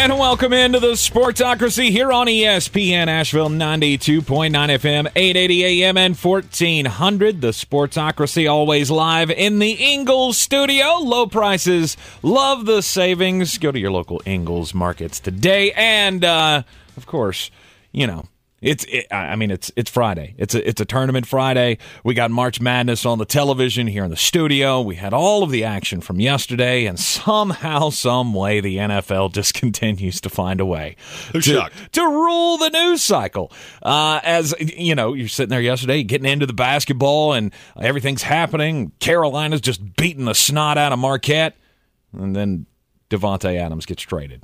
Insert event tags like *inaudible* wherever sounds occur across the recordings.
And welcome into the Sportsocracy here on ESPN Asheville 92.9 FM, 880 AM, and 1400. The Sportsocracy always live in the Ingles studio. Low prices, love the savings. Go to your local Ingles markets today. And, uh, of course, you know, it's it, I mean it's it's Friday. It's a it's a tournament Friday. We got March Madness on the television here in the studio. We had all of the action from yesterday and somehow some way the NFL *laughs* just continues to find a way Who's to, shocked? to rule the news cycle. Uh, as you know, you're sitting there yesterday getting into the basketball and everything's happening. Carolina's just beating the snot out of Marquette and then Davante Adams gets traded.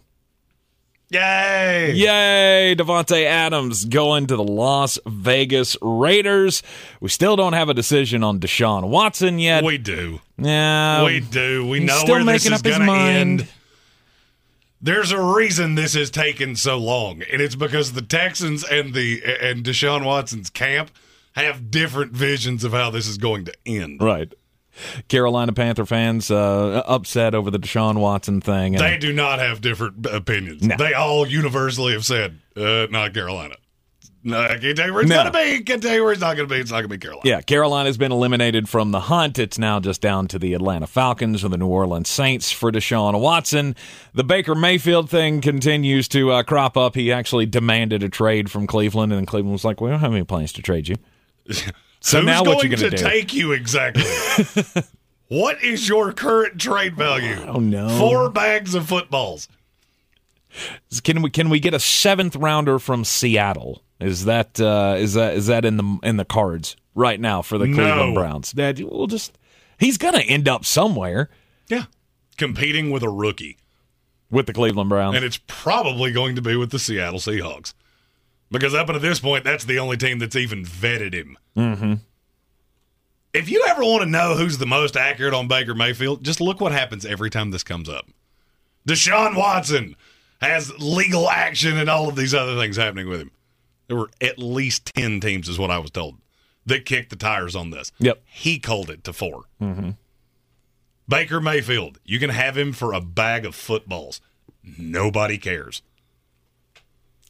Yay! Yay, Davante Adams going to the Las Vegas Raiders. We still don't have a decision on Deshaun Watson yet. We do. yeah, we do. We know still where this making is up his going to end. There's a reason this has taken so long, and it's because the Texans and the and Deshaun Watson's camp have different visions of how this is going to end. Right. Carolina Panther fans uh, upset over the Deshaun Watson thing. And They do not have different opinions. No. They all universally have said, uh, not Carolina. No, I can't tell you where it's No. going to be. Can't tell you where it's not going to be. It's not going to be Carolina. yeah, Carolina's been eliminated from the hunt. It's now just down to the Atlanta Falcons or the New Orleans Saints for Deshaun Watson. The Baker Mayfield thing continues to uh, crop up. He actually demanded a trade from Cleveland, and Cleveland was like, "We don't have any plans to trade you." *laughs* So Who's now going what you going to do? take you exactly? *laughs* what is your current trade value? Oh no! Four bags of footballs. Can we can we get a seventh rounder from Seattle? Is that uh, is that is that in the in the cards right now for the No. Cleveland Browns? That we'll just he's gonna end up somewhere Yeah. Competing with a rookie. with the Cleveland Browns. And it's probably going to be with the Seattle Seahawks. Because up until this point, that's the only team that's even vetted him. Mm-hmm. If you ever want to know who's the most accurate on Baker Mayfield, just look what happens every time this comes up. Deshaun Watson has legal action and all of these other things happening with him. There were at least 10 teams, is what I was told, that kicked the tires on this. Yep. He called it to 4 Mm-hmm. Baker Mayfield, you can have him for a bag of footballs. Nobody cares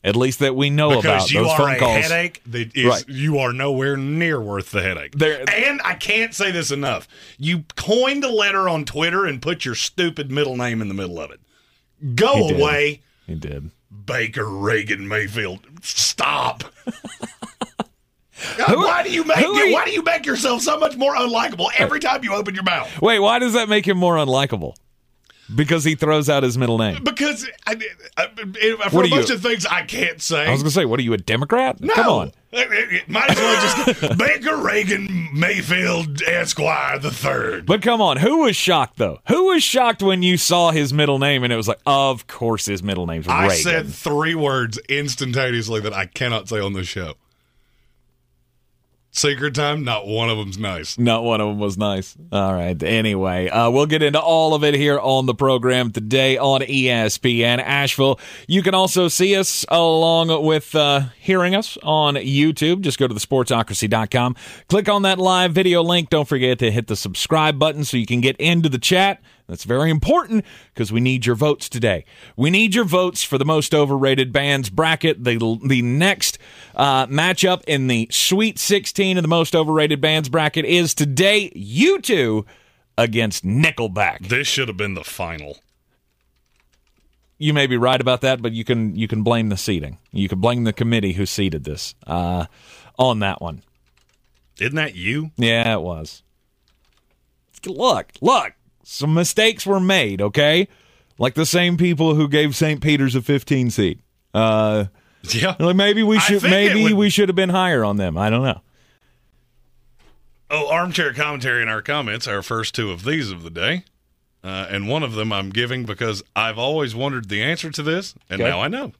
At least that we know because about you those are phone a calls. headache that is Right. you are nowhere near worth the headache. And I can't say this enough. You coined a letter on Twitter and put your stupid middle name in the middle of it. Go He did. away, He did. Baker Reagan Mayfield. Stop. *laughs* God, why do you make who you- why do you make yourself so much more unlikable every time you open your mouth? Wait, why does that make him more unlikable? Because he throws out his middle name. Because I, I, I, for What a bunch you- of things I can't say. I was gonna say, what are you, a Democrat? No. Come on. *laughs* It- it- it might as well just *laughs* Baker Reagan Mayfield Esquire the third. But come on, who was shocked though? Who was shocked when you saw his middle name and it was like, of course his middle name's I Reagan. said three words instantaneously that I cannot say on this show. Secret time, not one of them's nice. Not one of them was nice. All right. Anyway, uh, we'll get into all of it here on the program today on ESPN Asheville. You can also see us along with uh, hearing us on YouTube. Just go to thesportsocracy.com. Click on that live video link. Don't forget to hit the subscribe button so you can get into the chat. That's very important because we need your votes today. We need your votes for the most overrated bands bracket. The the next uh, matchup in the Sweet 16 of the most overrated bands bracket is today. U2 against Nickelback. This should have been the final. You may be right about that, but you can you can blame the seating. You can blame the committee who seated this uh, on that one. Isn't that you? Yeah, it was. Look, look, some mistakes were made, okay? Like the same people who gave St. Peter's a 15 seat. Uh, Yeah. like maybe we should maybe would- we should have been higher on them. I don't know. Oh, armchair commentary in our comments, our first two of these of the day. uh, and one of them I'm giving because I've always wondered the answer to this, and Okay. now I know.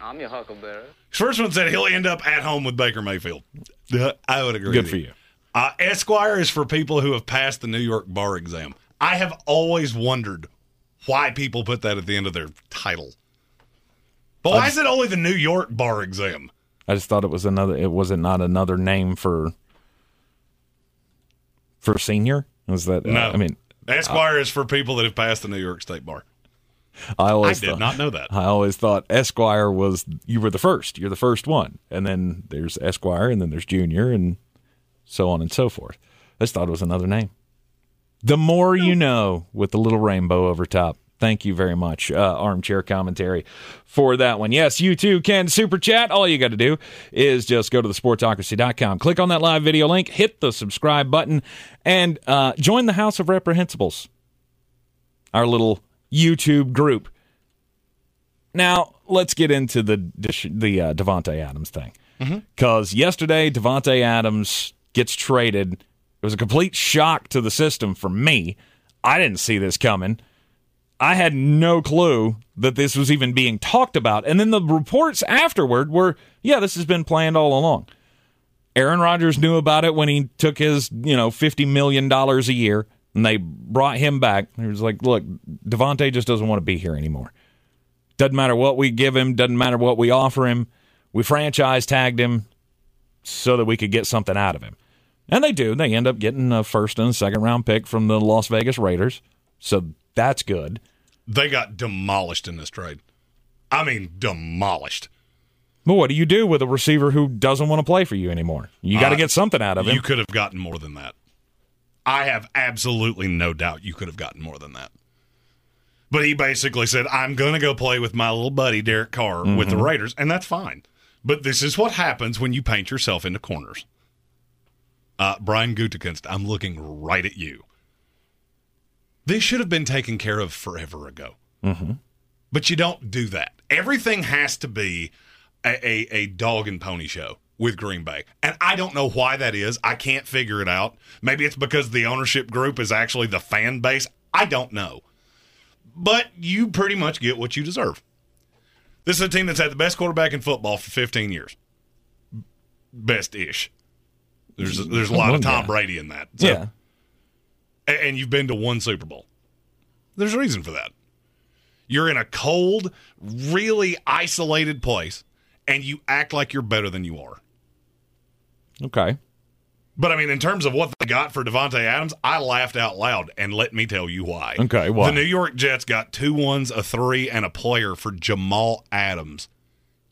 I'm your huckleberry. First one said he'll end up at home with Baker Mayfield. Uh, I would agree. Good with for you. Uh, Esquire is for people who have passed the New York bar exam. I have always wondered why people put that at the end of their title. But why is it only the New York bar exam? I just thought it was another. It wasn't not another name for for senior. Was that? No, I mean, Esquire is for people that have passed the New York State bar. I always I did thought, not know that. I always thought Esquire was you were the first. You're the first one, and then there's Esquire, and then there's Junior, and so on and so forth. I just thought it was another name. The more you hmm. know, with the little rainbow over top. Thank you very much, uh, armchair commentary, for that one. Yes, you too can super chat. All you got to do is just go to the sportsocracy.com, click on that live video link, hit the subscribe button, and uh, join the House of Reprehensibles, our little YouTube group. Now let's get into the the uh, Davante Adams thing, because yesterday Davante Adams gets traded. It was a complete shock to the system for me. I didn't see this coming. I had no clue that this was even being talked about. And then the reports afterward were, yeah, this has been planned all along. Aaron Rodgers knew about it when he took his, you know, $50 million a year and they brought him back. He was like, look, Davante just doesn't want to be here anymore. Doesn't matter what we give him, doesn't matter what we offer him. We franchise tagged him so that we could get something out of him. And they do. They end up getting a first and a second round pick from the Las Vegas Raiders. So that's good. They got demolished in this trade. I mean, demolished. But what do you do with a receiver who doesn't want to play for you anymore? You got to Uh, get something out of him. You could have gotten more than that. I have absolutely no doubt you could have gotten more than that. But he basically said, I'm going to go play with my little buddy, Derek Carr, with the Raiders, and that's fine. But this is what happens when you paint yourself into corners. Uh, Brian Gutekunst, I'm looking right at you. This should have been taken care of forever ago. Mm-hmm. But you don't do that. Everything has to be a, a, a dog and pony show with Green Bay. And I don't know why that is. I can't figure it out. Maybe it's because the ownership group is actually the fan base. I don't know. But you pretty much get what you deserve. This is a team that's had the best quarterback in football for 15 years. Best ish. There's there's a lot of Tom. Brady in that. So- yeah. And you've been to one Super Bowl. There's a reason for that. You're in a cold, really isolated place, and you act like you're better than you are. Okay. But I mean, in terms of what they got for Davante Adams, I laughed out loud, and let me tell you why. Okay, why? The New York Jets got two ones, a three, and a player for Jamal Adams.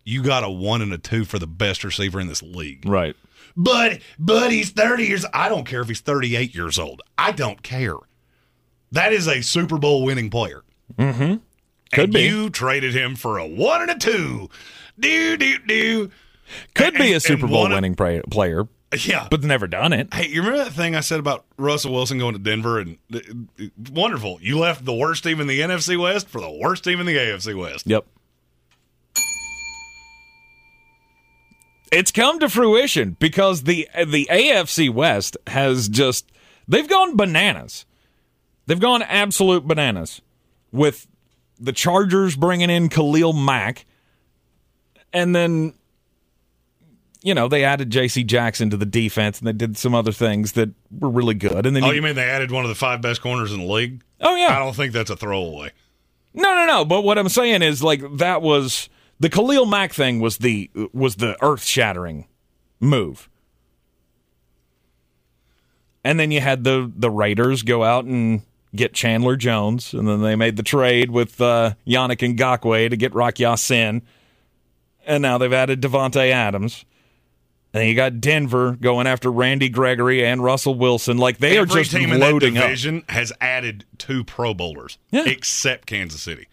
You got a one and a two for the best receiver in this league. Right. But but he's 30 years I don't care if he's 38 years old. I don't care. That is a Super Bowl winning player. Mm-hmm. Could and be. you traded him for a one and a two. Do do do. Could be a Super Bowl winning pra- player, Yeah. but never done it. Hey, you remember that thing I said about Russell Wilson going to Denver and uh, uh, wonderful. You left the worst team in the NFC West for the worst team in the AFC West. Yep. It's come to fruition because the the AFC West has just they've gone bananas. They've gone absolute bananas with the Chargers bringing in Khalil Mack and then you know, they added JC Jackson to the defense and they did some other things that were really good. And then Oh, you mean they added one of the five best corners in the league? Oh yeah. I don't think that's a throwaway. No, no, no. But what I'm saying is, like, that was the Khalil Mack thing was the was the earth shattering move, and then you had the the Raiders go out and get Chandler Jones, and then they made the trade with uh, Yannick Ngakoue to get Rock Sin, and now they've added Davante Adams. And you got Denver going after Randy Gregory and Russell Wilson. Like they Every are just team in that loading up. division has added two Pro Bowlers, Yeah. except Kansas City.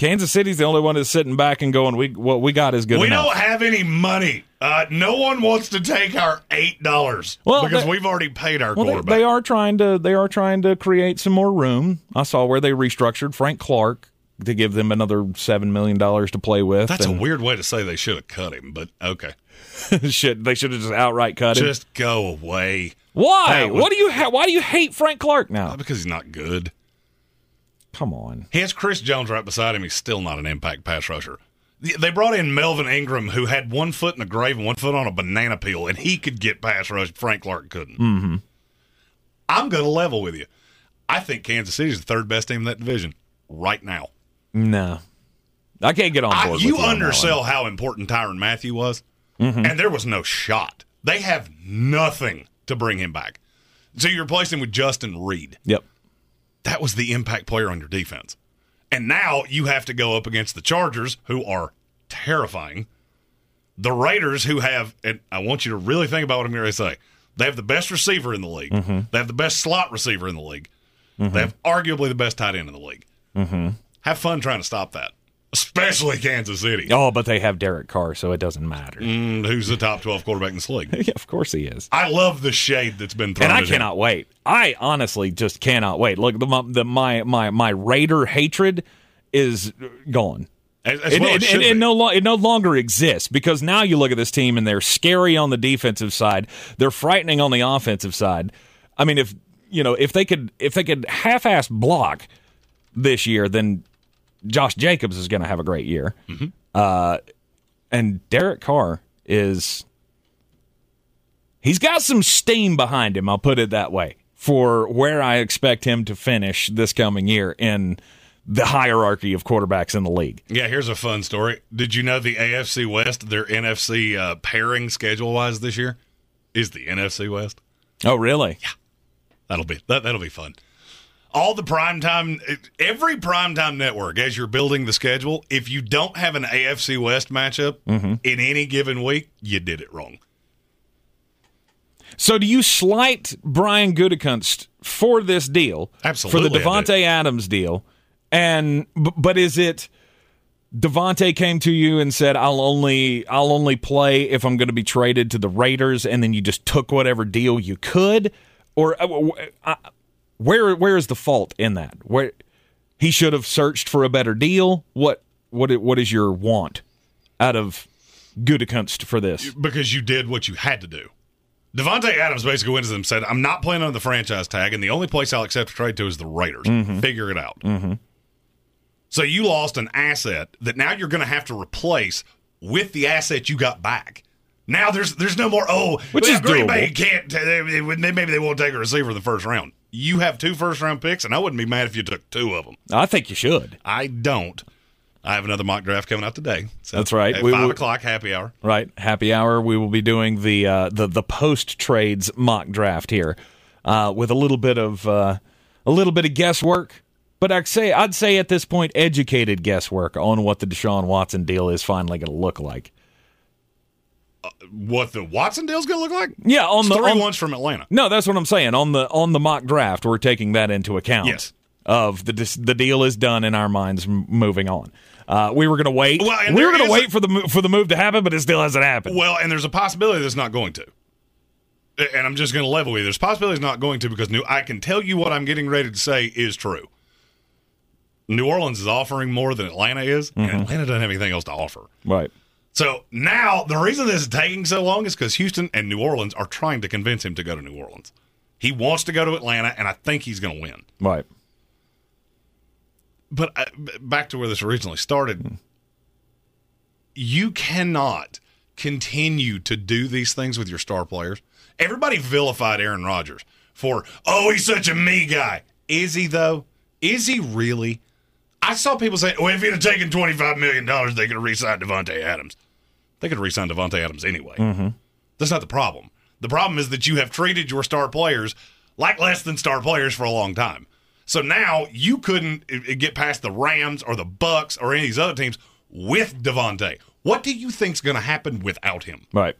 Kansas City's the only one that's sitting back and going, "We what we got is good we enough." don't have any money. Uh, no one wants to take our eight dollars Well, because they- we've already paid our Well, they, quarterback. they are trying to they are trying to create some more room. I saw where they restructured Frank Clark to give them another seven million dollars to play with. That's a weird way to say they should have cut him, but okay. *laughs* should they should have just outright cut him. Just go away. Why? Was- what do you? Ha- why do you hate Frank Clark now? Because he's not good. Come on. He has Chris Jones right beside him. He's still not an impact pass rusher. They brought in Melvin Ingram, who had one foot in the grave and one foot on a banana peel, and he could get pass rush. Frank Clark couldn't. Mm-hmm. I'm going to level with you. I think Kansas City is the third best team in that division right now. No, I can't get on I, board. you with you undersell how important Tyrann Mathieu was, Mm-hmm. and there was no shot. They have nothing to bring him back. So you replace him with Justin Reid. Yep. That was the impact player on your defense. And now you have to go up against the Chargers, who are terrifying. The Raiders, who have, and I want you to really think about what I'm going to say. They have the best receiver in the league. Mm-hmm. They have the best slot receiver in the league. They mm-hmm. have arguably the best tight end in the league. Mm-hmm. Have fun trying to stop that, especially Kansas City. Oh, but they have Derek Carr, so it doesn't matter. Mm, who's the top 12 quarterback in this league? *laughs* yeah, of course he is. I love the shade that's been thrown and I at him. cannot wait. I honestly just cannot wait. Look, the, my- the my my my Raider hatred is gone. As, as It, well it, it it- no it no longer exists because now you look at this team and they're scary on the defensive side. They're frightening on the offensive side. I mean, if you know if they could if they could half-ass block this year, then Josh Jacobs is going to have a great year. Mm-hmm. Uh, and Derek Carr is he's got some steam behind him. I'll put it that way for where I expect him to finish this coming year in the hierarchy of quarterbacks in the league. Yeah, here's a fun story. Did you know the AFC West, their NFC uh, pairing schedule wise this year, is the NFC West? Oh, really? Yeah. That'll be that, that'll be fun. All the primetime, every primetime network, as you're building the schedule, if you don't have an AFC West matchup Mm-hmm. in any given week, you did it wrong. So do you slight Brian Gutekunst for this deal? Absolutely, For the I. Davante Adams deal. And but is it Davante came to you and said, "I'll only I'll only play if I'm going to be traded to the Raiders," and then you just took whatever deal you could, or uh, uh, where where is the fault in that? Where he should have searched for a better deal. What what what is your want out of Gutekunst for this? because you did what you had to do. Davante Adams basically went to them and said, I'm not playing under the franchise tag, and the only place I'll accept a trade to is the Raiders. Figure it out. Mm-hmm. So you lost an asset that now you're going to have to replace with the asset you got back. Now there's there's no more. Oh, Which well, is Green doable. Bay can't. They- maybe they won't take a receiver in the first round. You have two first round picks, and I wouldn't be mad if you took two of them. I think you should. I don't. I have another mock draft coming out today. So That's right. At We five will- o'clock, happy hour. right? Happy hour. We will be doing the uh, the the post trades mock draft here, uh, with a little bit of uh, a little bit of guesswork. But I'd say I'd say at this point, educated guesswork on what the Deshaun Watson deal is finally going to look like. What the Watson deal's going to look like? Yeah, on the three on- ones from Atlanta. No, that's what I'm saying. On the on the mock draft, we're taking that into account. Yes. Of the the deal is done in our minds. Moving on. Uh, we were going to wait. Well, we were going to wait a- for the for the move to happen, but it still hasn't happened. Well, and there's a possibility that's not going to. And I'm just going to level with you. There's a possibility it's not going to because New. I can tell you what I'm getting ready to say is true. New Orleans is offering more than Atlanta is, Mm-hmm. and Atlanta doesn't have anything else to offer. Right. So now the reason this is taking so long is because Houston and New Orleans are trying to convince him to go to New Orleans. He wants to go to Atlanta, and I think he's going to win. Right. but uh, back to where this originally started. You cannot continue to do these things with your star players. Everybody vilified aaron rodgers for oh he's such a me guy. Is he though? Is he really? I saw people say well if he'd have taken $25 million they could have re-signed Davante Adams they could have re-signed Davante Adams anyway that's not the problem the problem is that you have treated your star players like less than star players for a long time so now you couldn't uh, uh, get past the Rams or the Bucks or any of these other teams with Davante. What do you think's going to happen without him? Right.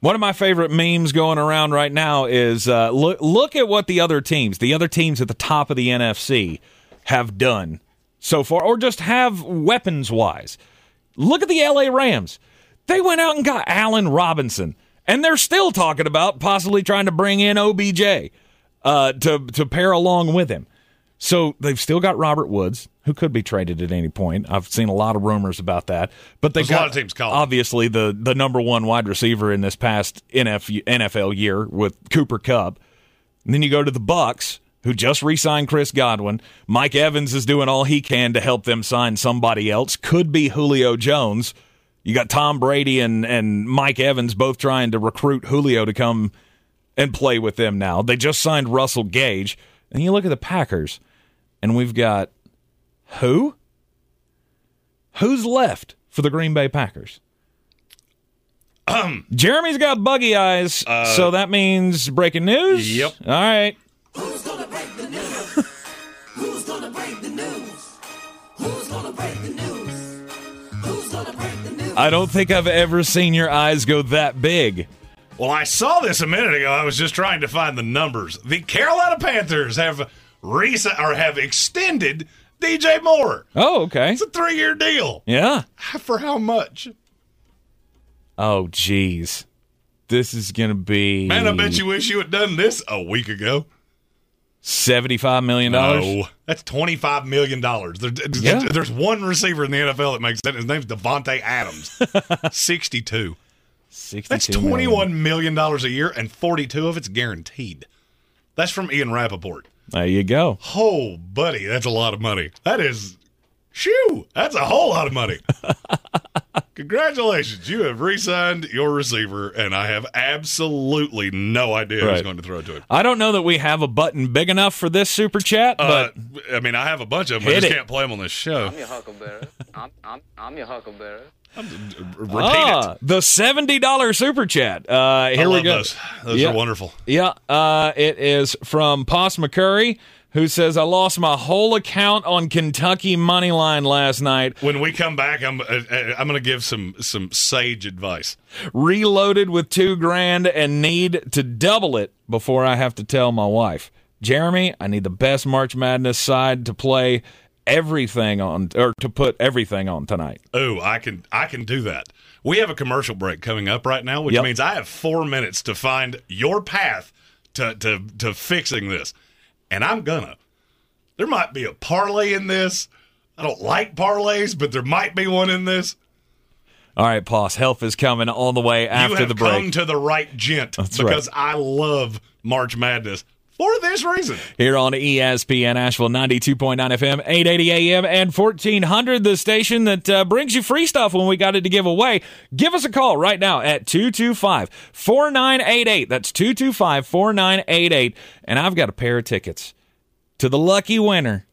One of my favorite memes going around right now is uh, look look at what the other teams, the other teams at the top of the NFC, have done so far, or just have weapons wise. Look at the LA Rams. They went out and got Allen Robinson, and they're still talking about possibly trying to bring in OBJ uh, to to pair along with him. So they've still got Robert Woods, who could be traded at any point. I've seen a lot of rumors about that. But they've There's a got lot of teams calling. obviously the the number one wide receiver in this past NF, NFL year with Cooper Kupp. And then you go to the Bucks, who just re-signed Chris Godwin. Mike Evans is doing all he can to help them sign somebody else. Could be Julio Jones. You got Tom Brady and, and Mike Evans both trying to recruit Julio to come and play with them now. They just signed Russell Gage. And you look at the Packers, and we've got who? Who's left for the Green Bay Packers? *clears throat* Jeremy's got buggy eyes, uh, so that means breaking news? Yep. All right. I don't think I've ever seen your eyes go that big. Well, I saw this a minute ago. I was just trying to find the numbers. The Carolina Panthers have recent or have extended DJ Moore. Oh, okay. It's a three-year deal. Yeah. For how much? Oh, jeez. This is going to be Man, I bet you wish you had done this a week ago. $75 million. No, that's twenty-five million dollars. There, there's- Yeah. there's one receiver in the NFL that makes that. His name's Davante Adams. *laughs* Sixty-two. 62 That's twenty-one million dollars a year, and forty-two of it's guaranteed. That's from Ian Rapoport. There you go. Oh, buddy, that's a lot of money. That is, shoo, that's a whole lot of money. *laughs* Congratulations, you have re-signed your receiver, and I have absolutely no idea who's Right. going to throw it to it. I don't know that we have a button big enough for this super chat, Uh, but I mean, I have a bunch of them. I Hit just it. can't play them on this show. I'm your huckleberry. I'm, I'm, I'm your huckleberry. Repeat ah, it. the $70 super chat. Uh, here I we go. those. Those Yeah. are wonderful. Yeah, uh, it is from Poss McCurry, who says, I lost my whole account on Kentucky money line last night. When we come back, I'm uh, uh, I'm going to give some some sage advice. reloaded with two grand and need to double it before I have to tell my wife. Jeremy, I need the best March Madness side to play everything on or to put everything on tonight. Oh, I can I can do that. We have a commercial break coming up right now, which Yep. means I have four minutes to find your path to to to fixing this, and I'm gonna. There might be a parlay in this. I don't like parlays, but there might be one in this. All right, Poss, health is coming on the way you after have the come break. to the right gent That's because right. I love March Madness for this reason. Here on ESPN Asheville 92.9 FM, 880 AM, and 1400, the station that uh, brings you free stuff when we got it to give away. Give us a call right now at 225 4988. That's 225 4988. And I've got a pair of tickets to the lucky winner.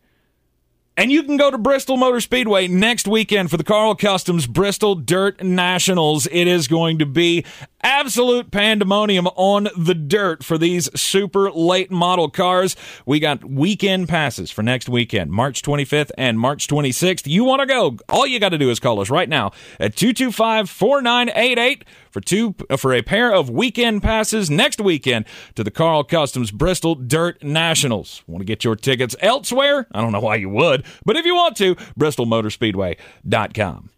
And you can go to Bristol Motor Speedway next weekend for the Karl Kustoms Bristol Dirt Nationals. It is going to be absolute pandemonium on the dirt for these super late model cars. We got weekend passes for next weekend, March 25th and March 26th. You want to go? All you got to do is call us right now at 225 4988 for two for a pair of weekend passes next weekend to the Karl Kustoms Bristol Dirt Nationals. Want to get your tickets elsewhere? I don't know why you would, but if you want to, bristolmotorspeedway.com.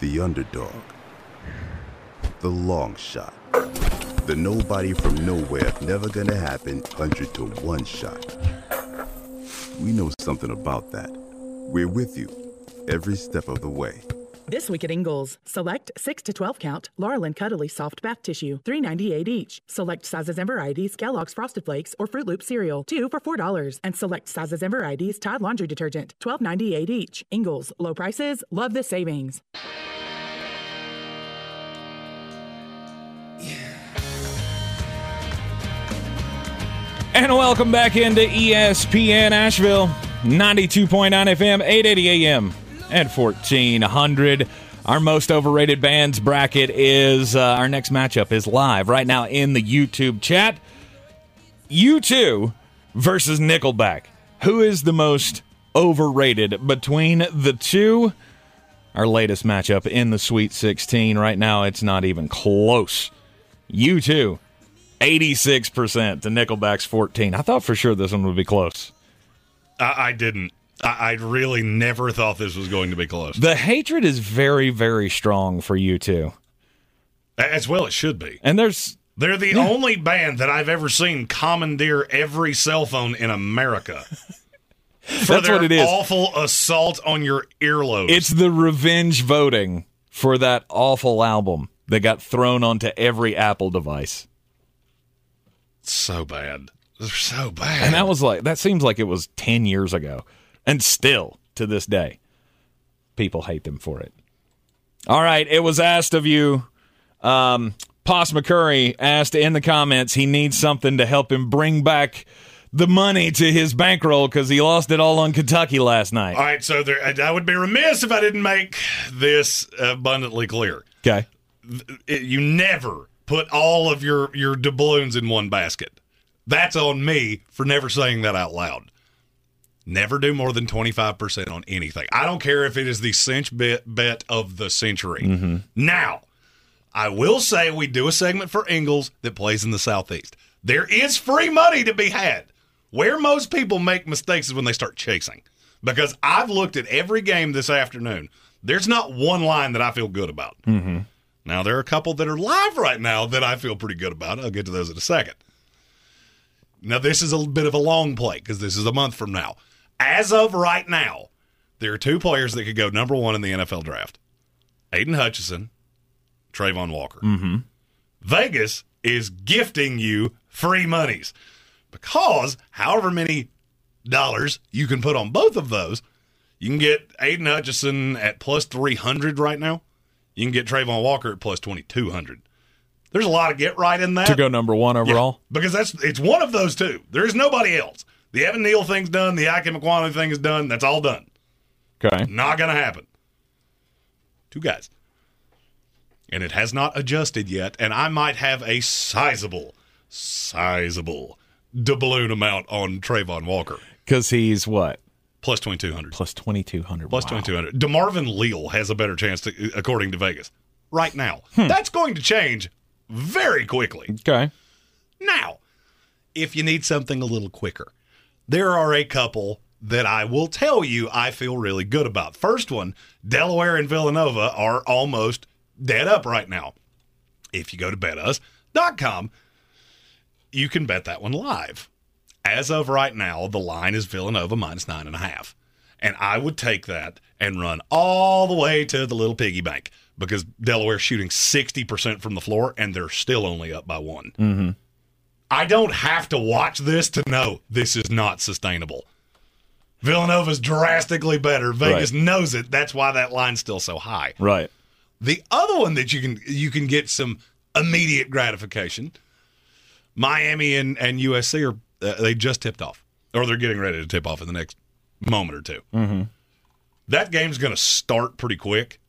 The underdog. The long shot. The nobody from nowhere, never gonna happen 100 to 1 shot. We know something about that. We're with you every step of the way. This week at Ingles, select 6 to 12 count Laurel Cuddly Soft Bath Tissue, $3.98 each. Select sizes and varieties Kellogg's Frosted Flakes or Fruit Loop cereal, 2 for $4. And select sizes and varieties Tide Laundry Detergent, $12.98 each. Ingles, low prices, love the savings. And welcome back into ESPN Asheville, 92.9 FM, 880 AM, and 1400. Our most overrated bands bracket is uh, our next matchup is live right now in the YouTube chat. U2 versus Nickelback. Who is the most overrated between the two. Our latest matchup in the Sweet 16. Right now, it's not even close. U2. 86% to Nickelback's 14. I thought for sure this one would be close. I, I didn't. I, I really never thought this was going to be close. The hatred is very, very strong for U2. As well, it should be. And there's They're the only band that I've ever seen commandeer every cell phone in America. *laughs* For That's their what it is. Awful assault on your earlobes. It's the revenge voting for that awful album that got thrown onto every Apple device. so bad. They're so bad. And that was like that seems like it was 10 years ago. And still to this day people hate them for it. All right, it was asked of you um Poss McCurry asked in the comments he needs something to help him bring back the money to his bankroll cuz he lost it all on Kentucky last night. All right, so there, I would be remiss if I didn't make this abundantly clear. Okay. You never put all of your your doubloons in one basket. That's on me for never saying that out loud. Never do more than 25% on anything. I don't care if it is the cinch bet, bet of the century. Mm-hmm. Now, I will say we do a segment for Ingles that plays in the Southeast. There is free money to be had. Where most people make mistakes is when they start chasing. Because I've looked at every game this afternoon. There's not one line that I feel good about. Mm-hmm. Now, there are a couple that are live right now that I feel pretty good about. I'll get to those in a second. Now, this is a bit of a long play because this is a month from now. As of right now, there are two players that could go number one in the NFL draft Aidan Hutchinson, Travon Walker. Mm-hmm. Vegas is gifting you free monies because however many dollars you can put on both of those, you can get Aidan Hutchinson at plus 300 right now. You can get Travon Walker at plus 2200. There's a lot of get right in that. To go number 1 overall. Because that's it's one of those two. There is nobody else. The Evan Neal thing's done. The Ickey Ekwonu thing is done. That's all done. Okay. Not going to happen. Two guys. And it has not adjusted yet. And I might have a sizable, sizable doubloon amount on Travon Walker. Cuz he's what? Plus 2,200. Plus 2200. Plus Wow. 2,200. DeMarvin Leal has a better chance, to, according to Vegas, right now. Hmm. That's going to change very quickly. Okay. Now, if you need something a little quicker, there are a couple that I will tell you I feel really good about. First one, Delaware and Villanova are almost dead up right now. If you go to betus.com, you can bet that one live. As of right now, the line is Villanova minus nine and a half. And I would take that and run all the way to the little piggy bank because Delaware's shooting 60% from the floor and they're still only up by one. Mm-hmm. I don't have to watch this to know this is not sustainable. Villanova's drastically better. Vegas Right. knows it. That's why that line's still so high. Right. The other one that you can you can get some immediate gratification. Miami and, and USC are uh, they just tipped off, or they're getting ready to tip off in the next moment or 2 Mm-hmm. That game's going to start pretty quick,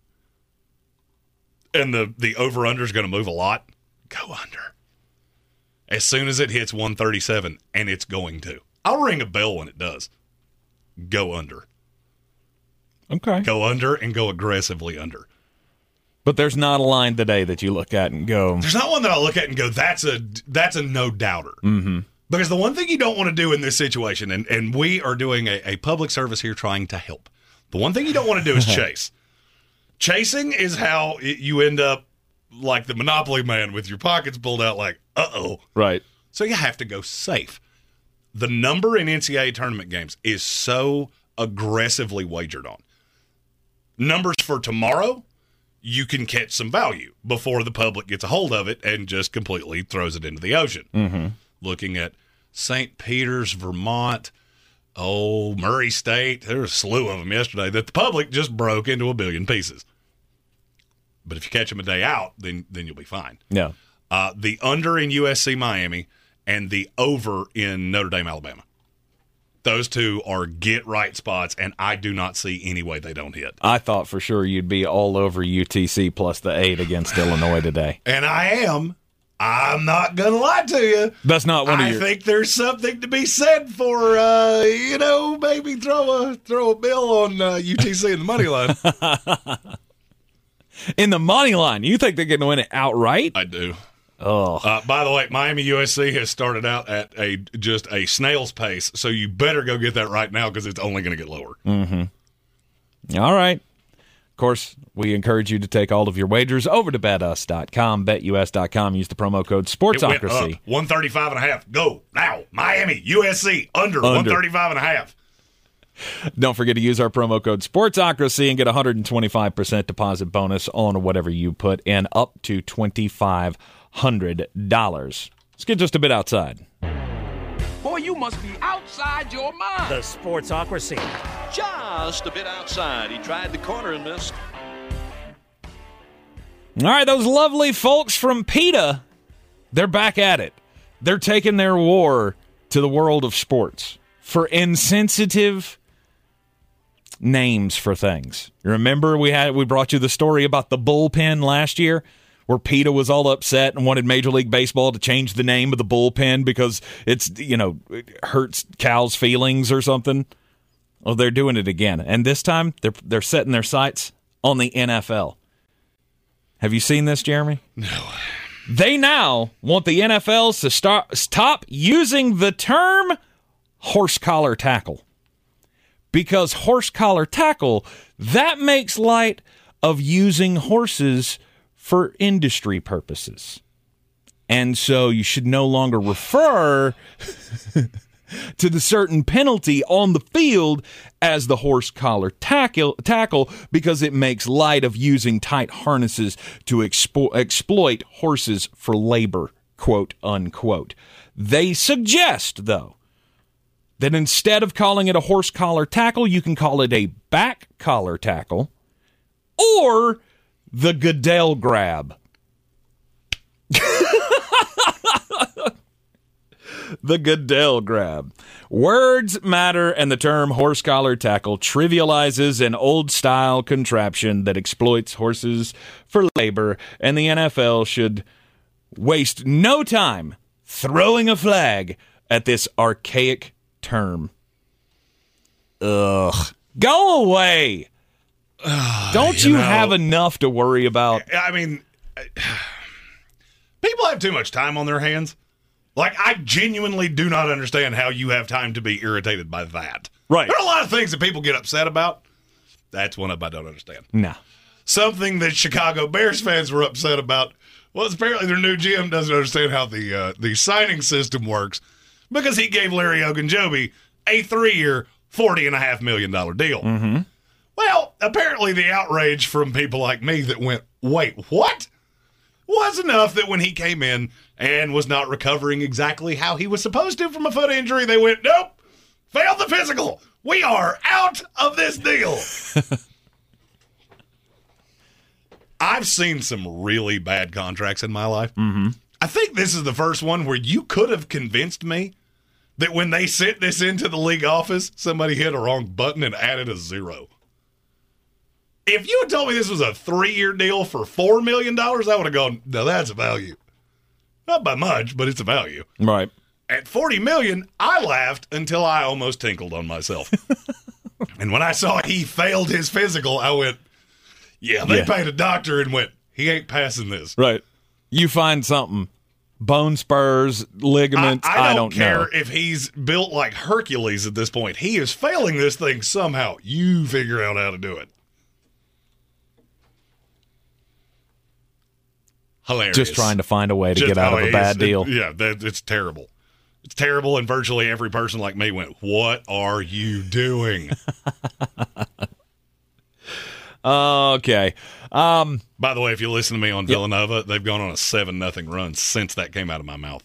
and the the over under is going to move a lot. Go under as soon as it hits 137, and it's going to. I'll ring a bell when it does. Go under, Okay. go under, and go aggressively under. But there's not a line today that you look at and go, There's not one that I look at and go, "That's a that's a no doubter." Mm-hmm. Because the one thing you don't want to do in this situation, and and we are doing a, a public service here, trying to help. The one thing you don't want to do is *laughs* chase. Chasing is how it, you end up like the Monopoly man with your pockets pulled out, like, "Uh oh." right. So you have to go safe. The number in NCAA tournament games is so aggressively wagered on. Numbers for tomorrow, you can catch some value before the public gets a hold of it and just completely throws it into the ocean. Mm-hmm. Looking at St. Peter's, Vermont, oh, Murray State, there was a slew of them yesterday that the public just broke into a billion pieces. But if you catch them a day out, then then you'll be fine Yeah. uh, the under in USC Miami and the over in Notre Dame Alabama. Those two are get right spots, and I do not see any way they don't hit. I thought for sure you'd be all over UTC plus the eight against Illinois today. *laughs* And I am. I'm not gonna lie to you. That's not one of I your. think there's something to be said for uh, you know maybe throw a throw a bill on uh, UTC in the money line. *laughs* in the money line, you think they're going to win it outright? I do. Oh, Uh, by the way, Miami USC has started out at a just a snail's pace, so you better go get that right now because it's only going to get lower. all right. Of course, we encourage you to take all of your wagers over to betus.com, betus.com. Use the promo code It went up Sportsocracy. 135 and a half. Go now. Miami USC under, Under. 135 and a half. Don't forget to use our promo code Sportsocracy and get a 125% deposit bonus on whatever you put in, up to $2,500. Let's get just a bit outside. Boy, you must be outside your mind. The Sportsocracy. Just a bit outside. He tried the corner and missed. All right, those lovely folks from PETA, they're back at it. They're taking their war to the world of sports for insensitive names for things. Remember we had we brought you the story about the bullpen last year where PETA was all upset and wanted Major League Baseball to change the name of the bullpen because it's you know it hurts cows' feelings or something. Well, they're doing it again, and this time they're they're setting their sights on the NFL. Have you seen this, Jeremy? No. They now want the NFLs to start, stop using the term horse collar tackle. Because horse collar tackle, that makes light of using horses for industry purposes. And so you should no longer refer *laughs* to the certain penalty on the field as the horse collar tackle, tackle because it makes light of using tight harnesses to expo- exploit horses for labor, quote unquote. They suggest, though, that instead of calling it a horse collar tackle, you can call it a back collar tackle or the Goodell grab. *laughs* the Goodell grab. Words matter, and the term horse collar tackle trivializes an old style contraption that exploits horses for labor, and the NFL should waste no time throwing a flag at this archaic term. Ugh. Go away. Don't you, know- have enough to worry about? I mean, *sighs* people have too much time on their hands. Like, I genuinely do not understand how you have time to be irritated by that. Right. There are a lot of things that people get upset about. That's one of 'em I don't understand. No. Something that Chicago Bears fans were upset about was apparently their new GM doesn't understand how the uh, the signing system works because he gave Larry Ogunjobi a three year, forty and a half million dollar deal. Mm-hmm. Well, apparently the outrage from people like me that went, wait, what? Was enough that when he came in and was not recovering exactly how he was supposed to from a foot injury, they went, nope, failed the physical. We are out of this deal. *laughs* I've seen some really bad contracts in my life. Mm-hmm. I think this is the first one where you could have convinced me that when they sent this into the league office, somebody hit a wrong button and added a zero. If you had told me this was a three year deal for $4 million, I would have gone, no, that's a value. Not by much, but it's a value. Right. At 40 million, I laughed until I almost tinkled on myself. *laughs* and when I saw he failed his physical, I went, yeah, they Yeah. paid a doctor and went, he ain't passing this. Right. You find something. Bone spurs, ligaments, I, I, don't, don't, care know. if he's built like Hercules at this point. He is failing this thing somehow. You figure out how to do it. Hilarious. Just trying to find a way to Just- get out oh, of a oh, bad deal. yeah, that, it's terrible. It's terrible, and virtually every person like me went, "What are you doing?" *laughs* Okay. Um, By the way, if you listen to me on Villanova, they've gone on a seven nothing run since that came out of my mouth.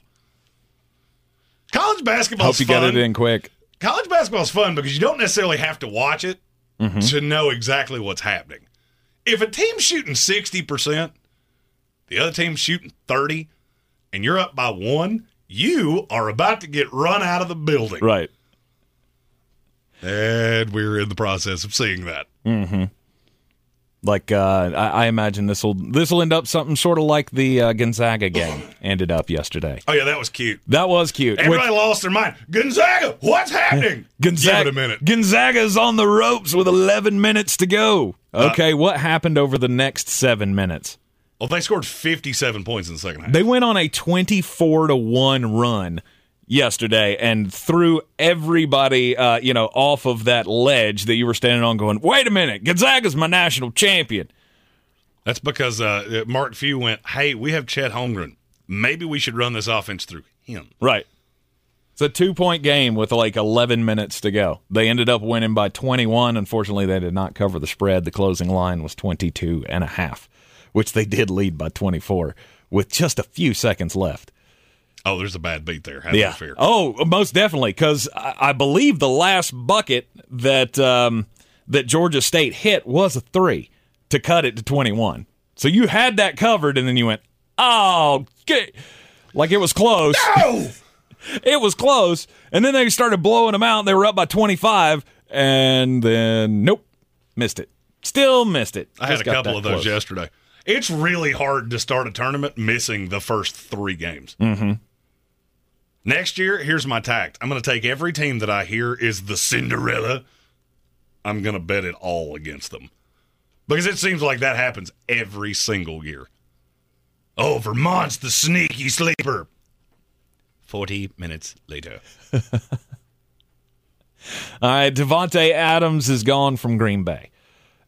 College basketball. hope you fun. get it in quick. college basketball is fun because you don't necessarily have to watch it Mm-hmm. to know exactly what's happening. If a team's shooting 60%, the other team's shooting 30, and you're up by one, you are about to get run out of the building. Right. And we're in the process of seeing that. Like uh, I, I imagine this will this will end up something sort of like the uh, Gonzaga game ended up yesterday. Oh yeah, that was cute. That was cute. Everybody lost their mind. Gonzaga, what's happening? Gonzaga, Give it a minute. Gonzaga's on the ropes with 11 minutes to go. Uh, Okay, what happened over the next seven minutes? Well, they scored 57 points in the second half. They went on a 24 to 1 run yesterday and threw everybody uh, you know off of that ledge that you were standing on going wait a minute gonzaga's my national champion. That's because uh, Mark Few went, hey, we have Chet Holmgren. Maybe we should run this offense through him. right. It's a two point game with like 11 minutes to go. They ended up winning by 21 unfortunately they did not cover the spread. The closing line was 22 and a half which they did lead by 24 with just a few seconds left Oh, there's a bad beat there. Have yeah. Oh, most definitely, because I, I believe the last bucket that um, that Georgia State hit was a three to cut it to twenty one. So you had that covered, and then you went, "Oh, okay. like it was close." No! *laughs* it was close, and then they started blowing them out. And they were up by twenty five, and then nope, missed it. Still missed it. I had a couple of those close. yesterday. It's really hard to start a tournament missing the first three games. Mm-hmm. Next year, here's my tact. I'm going to take every team that I hear is the Cinderella. I'm going to bet it all against them. Because it seems like that happens every single year. Oh, Vermont's the sneaky sleeper. 40 minutes later. *laughs* All right, Davante Adams is gone from Green Bay,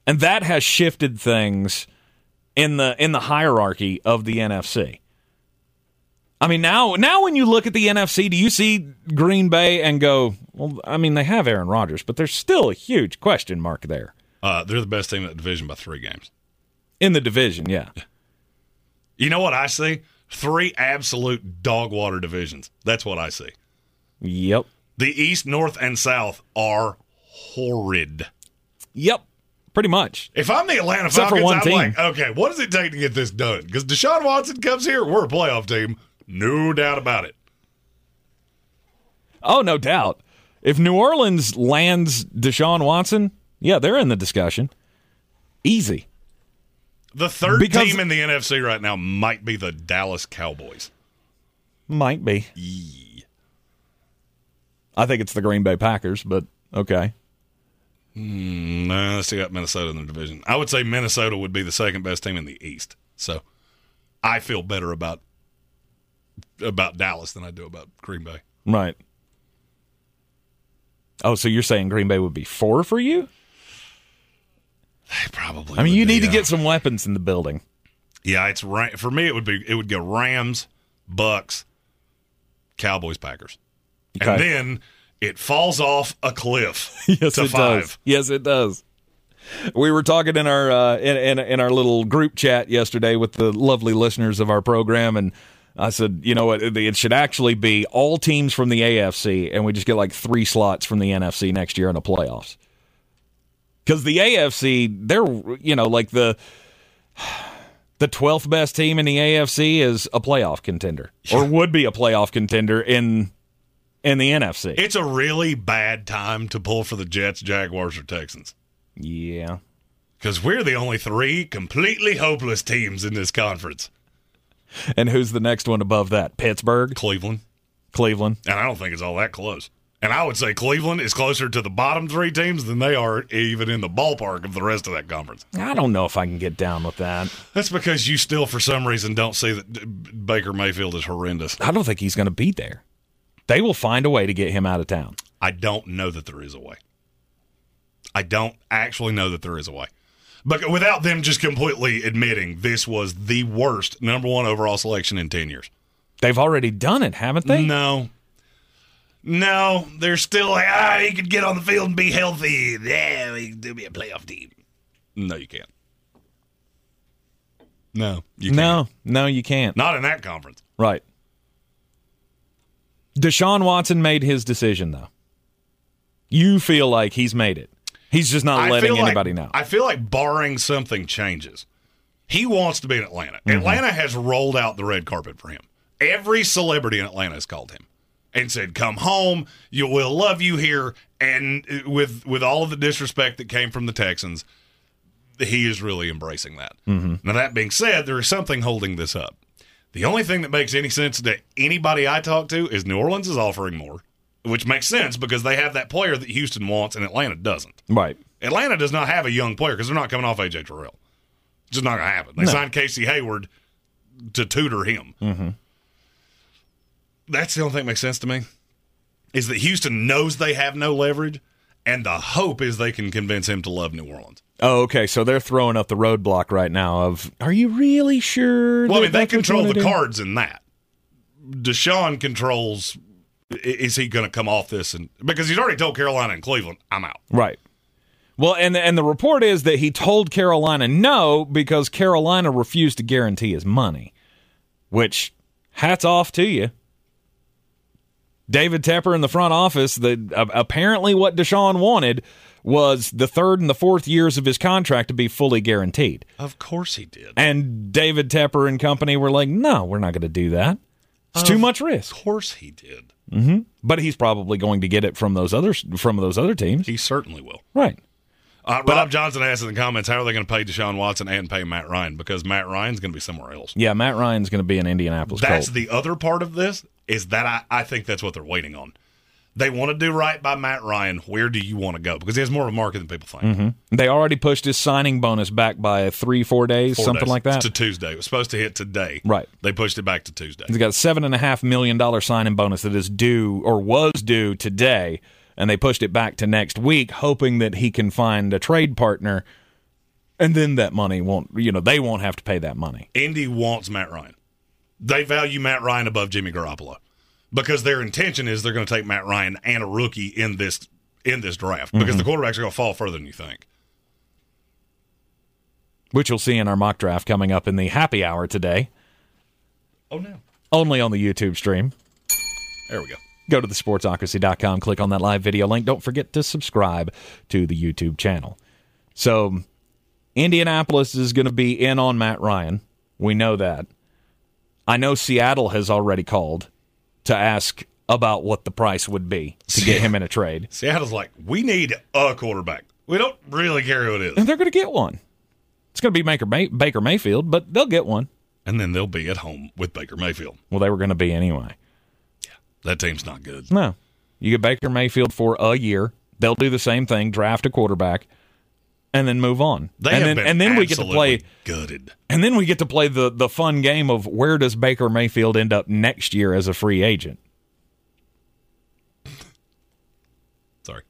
and that has shifted things in the in the hierarchy of the NFC. I mean, now now when you look at the NFC, do you see Green Bay and go, well, I mean, they have Aaron Rodgers, but there's still a huge question mark there Uh, they're the best team in that division by three games. in the division. Yeah, You know what I see? Three absolute dog water divisions. That's what I see. yep, The East, North, and South are horrid. yep, pretty much. If I'm the Atlanta Except Falcons, I'm team. like, okay, what does it take to get this done? Because Deshaun Watson comes here, we're a playoff team, no doubt about it. Oh, no doubt. If New Orleans lands Deshaun Watson, yeah, they're in the discussion. Easy. The third Because- team in the NFC right now might be the Dallas Cowboys. Might be. I think it's the Green Bay Packers, but okay. Hmm, no, they still got Minnesota in the division. I would say Minnesota would be the second best team in the East. So I feel better about about Dallas than I do about Green Bay. Right. Oh, so you're saying Green Bay would be four for you? They probably. I mean, you be, need to uh, get some weapons in the building. Yeah, it's Ra- for me. It would be it would go Rams, Bucks, Cowboys, Packers, and then it falls off a cliff *laughs* yes, to it five. does. Yes, it does. We were talking in our uh, in, in in our little group chat yesterday with the lovely listeners of our program, and I said, you know what, it, it should actually be all teams from the AFC, and we just get like three slots from the NFC next year in the playoffs. Because the AFC, they're you know like the the twelfth best team in the AFC is a playoff contender, or would be a playoff contender in in the NFC. It's a really bad time to pull for the Jets, Jaguars, or Texans yeah. because we're the only three completely hopeless teams in this conference. And who's the next one above that? Pittsburgh, Cleveland, Cleveland. and I don't think it's all that close. And I would say Cleveland is closer to the bottom three teams than they are even in the ballpark of the rest of that conference. I don't know if I can get down with that. That's because you still, for some reason, don't see that Baker Mayfield is horrendous. I don't think he's going to be there. They will find a way to get him out of town. I don't know that there is a way. I don't actually know that there is a way. But without them just completely admitting this was the worst number one overall selection in 10 years. They've already done it, haven't they? No. No, they're still like, ah, he could get on the field and be healthy. Yeah, he could be a playoff team. No, you can't. No, you can't. No, no, you can't. Not in that conference. Right. Deshaun Watson made his decision, though. You feel like he's made it. He's just not I letting like- anybody know. I feel like barring something changes, he wants to be in Atlanta. Mm-hmm. Atlanta has rolled out the red carpet for him. Every celebrity in Atlanta has called him and said, "Come home. You will love you here." And with with all of the disrespect that came from the Texans, he is really embracing that. Now, that being said, there is something holding this up. The only thing that makes any sense to anybody I talk to is New Orleans is offering more, which makes sense because they have that player that Houston wants and Atlanta doesn't. Right. Atlanta does not have a young player because they're not coming off AJ Terrell. It's just not going to happen. They No. signed Casey Hayward to tutor him. Mm-hmm. That's the only thing that makes sense to me. Is that Houston knows they have no leverage, and the hope is they can convince him to love New Orleans. Oh, okay. So they're throwing up the roadblock right now. Of are you really sure? Well, I mean, they that's what you control the do? cards in that. Deshaun controls. Is he going to come off this? And because he's already told Carolina and Cleveland, I'm out. Right. Well, and and the report is that he told Carolina no because Carolina refused to guarantee his money. Which, hats off to you. David Tepper in the front office. The uh, apparently what Deshaun wanted was the third and the fourth years of his contract to be fully guaranteed. Of course he did. And David Tepper and company were like, "No, we're not going to do that. It's too much risk." Of course he did. Hmm But he's probably going to get it from those other from those other teams. He certainly will. Right. Uh, Rob Johnson asked in the comments, how are they going to pay Deshaun Watson and pay Matt Ryan? Because Matt Ryan's going to be somewhere else. Yeah, Matt Ryan's going to be in Indianapolis. That's Colt. the other part of this is that I, I think that's what they're waiting on. They want to do right by Matt Ryan. Where do you want to go? Because he has more of a market than people think. Mhm. They already pushed his signing bonus back by three, four days, Four something days. like that. It's to Tuesday. It was supposed to hit today. Right. They pushed it back to Tuesday. He's got a seven and a half million dollar signing bonus that is due or was due today, and they pushed it back to next week, hoping that he can find a trade partner, and then that money won't, you know, they won't have to pay that money. Indy wants Matt Ryan. They value Matt Ryan above Jimmy Garoppolo because their intention is they're going to take Matt Ryan and a rookie in this in this draft because Mhm. the quarterbacks are going to fall further than you think. Which you'll see in our mock draft coming up in the happy hour today, Oh no! only on the YouTube stream. There we go. Go to thesportsocracy.com, click on that live video link. Don't forget to subscribe to the YouTube channel. So, Indianapolis is going to be in on Matt Ryan. We know that. I know Seattle has already called to ask about what the price would be to get him in a trade. *laughs* Seattle's like, we need a quarterback. We don't really care who it is. And they're going to get one. It's going to be Baker, May- Baker Mayfield, but they'll get one. And then they'll be at home with Baker Mayfield. Well, they were going to be anyway. Yeah, that team's not good. No. You get Baker Mayfield for a year. They'll do the same thing, draft a quarterback, and then move on. They and have then been and then we get to play gutted. and then we get to play the the fun game of where does Baker Mayfield end up next year as a free agent? Sorry.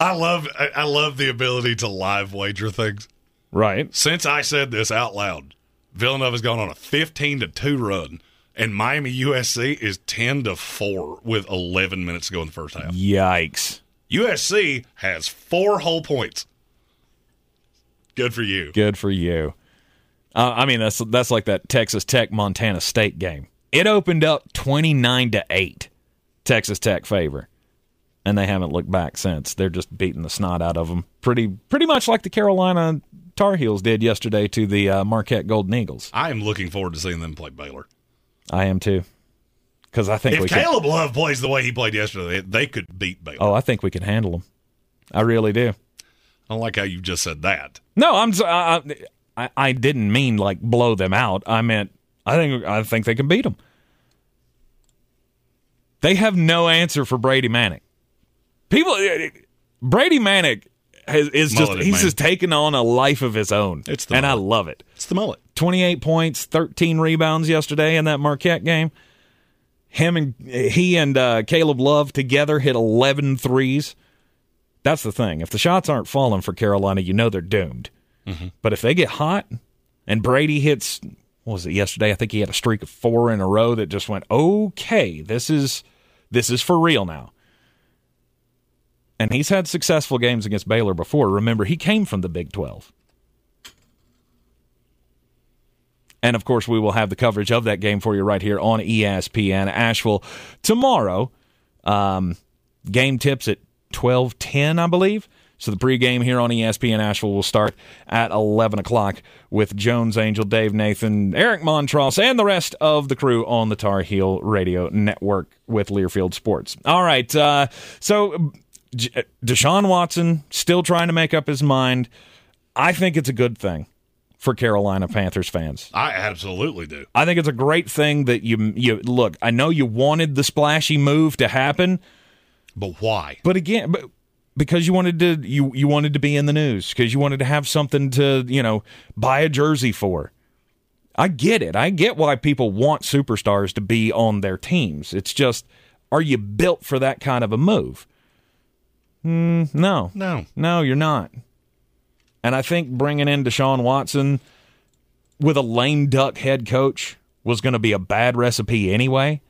I love I, I love the ability to live wager things. Right. Since I said this out loud, Villanova's gone on a 15 to 2 run and Miami USC is 10 to 4 with 11 minutes to go in the first half. Yikes. USC has 4 whole points. Good for you. Good for you. Uh, I mean that's that's like that Texas Tech Montana State game. It opened up 29 to 8 Texas Tech favor. And they haven't looked back since. They're just beating the snot out of them. Pretty pretty much like the Carolina Tar Heels did yesterday to the uh, Marquette Golden Eagles. I am looking forward to seeing them play Baylor. I am too. Cuz I think If can Caleb Love plays the way he played yesterday, they could beat Baylor. Oh, I think we can handle them. I really do. I don't like how you just said that. No, I'm. I, I didn't mean like blow them out. I meant I think I think they can beat them. They have no answer for Brady Manek. People, eh, eh, Brady Manek has, is just he's man. just taken on a life of his own. It's the and I love it. It's the mullet. 28 points, 13 rebounds yesterday in that Marquette game. Him and he and uh, Caleb Love together hit 11 threes. That's the thing. If the shots aren't falling for Carolina, you know they're doomed. But if they get hot and Brady hits, what was it yesterday? I think he had a streak of four in a row that just went, okay, this is this is for real now. And he's had successful games against Baylor before. Remember, he came from the Big 12. And of course, we will have the coverage of that game for you right here on ESPN Asheville tomorrow. Um, game tips at twelve ten, I believe. So the pregame here on ESPN Asheville will start at eleven o'clock with Jones Angell, Dave Nathan, Eric Montross, and the rest of the crew on the Tar Heel Radio Network with Learfield Sports. All right, uh, so Deshaun Watson still trying to make up his mind. I think it's a good thing for Carolina Panthers fans. I absolutely do. I think it's a great thing that you you look. I know you wanted the splashy move to happen, But why? but again, but because you wanted to you you wanted to be in the news because you wanted to have something to you know buy a jersey for. I get it. I get why people want superstars to be on their teams. It's just, are you built for that kind of a move? Mm, no, No. no, you're not. And I think bringing in Deshaun Watson with a lame duck head coach was going to be a bad recipe anyway.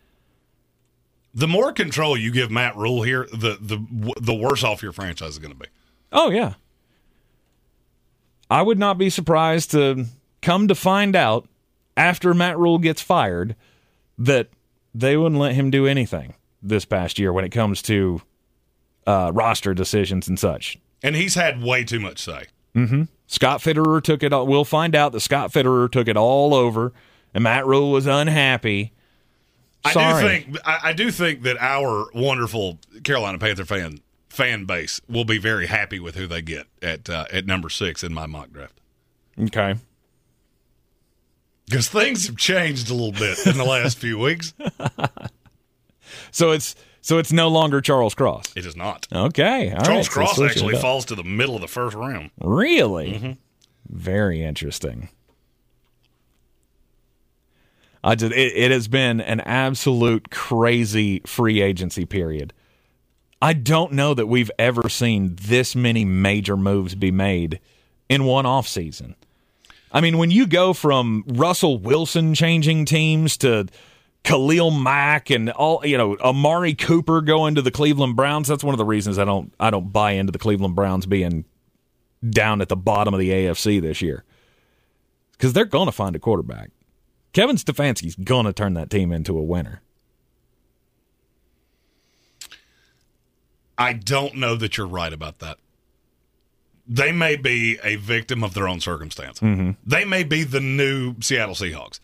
The more control you give Matt Rhule here, the the the worse off your franchise is going to be. Oh yeah. I would not be surprised to come to find out after Matt Rhule gets fired that they wouldn't let him do anything this past year when it comes to uh, roster decisions and such. And he's had way too much say. Scott Fitterer took it. all We'll find out that Scott Fitterer took it all over, and Matt Rhule was unhappy. I do think I, I do think that our wonderful Carolina Panther fan fan base will be very happy with who they get at uh, at number six in my mock draft Okay. because things have changed a little bit in the last few weeks. *laughs* So it's so it's no longer Charles Cross. It is not. Okay. all Charles right, Cross switching actually falls to the middle of the first round. Really? Mm-hmm. Very interesting. I just it, it has been an absolute crazy free agency period. I don't know that we've ever seen this many major moves be made in one off season. I mean, when you go from Russell Wilson changing teams to Khalil Mack and all, you know, Amari Cooper going to the Cleveland Browns, that's one of the reasons I don't I don't buy into the Cleveland Browns being down at the bottom of the AFC this year. Because they're going to find a quarterback. Kevin Stefanski's going to turn that team into a winner. I don't know that you're right about that. They may be a victim of their own circumstance. Mm-hmm. They may be the new Seattle Seahawks.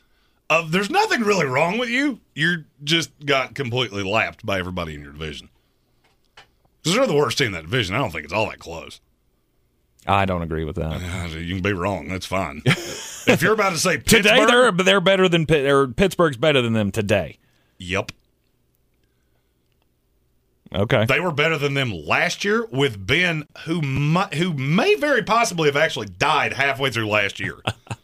Uh, there's nothing really wrong with you. You're just got completely lapped by everybody in your division. Because they're the worst team in that division. I don't think it's all that close. I don't agree with that. Uh, You can be wrong. That's fine. *laughs* if you're about to say *laughs* Today they're they're better than Pitt, or Pittsburgh's better than them today. Yep. Okay. They were better than them last year with Ben, who might, who may very possibly have actually died halfway through last year. *laughs*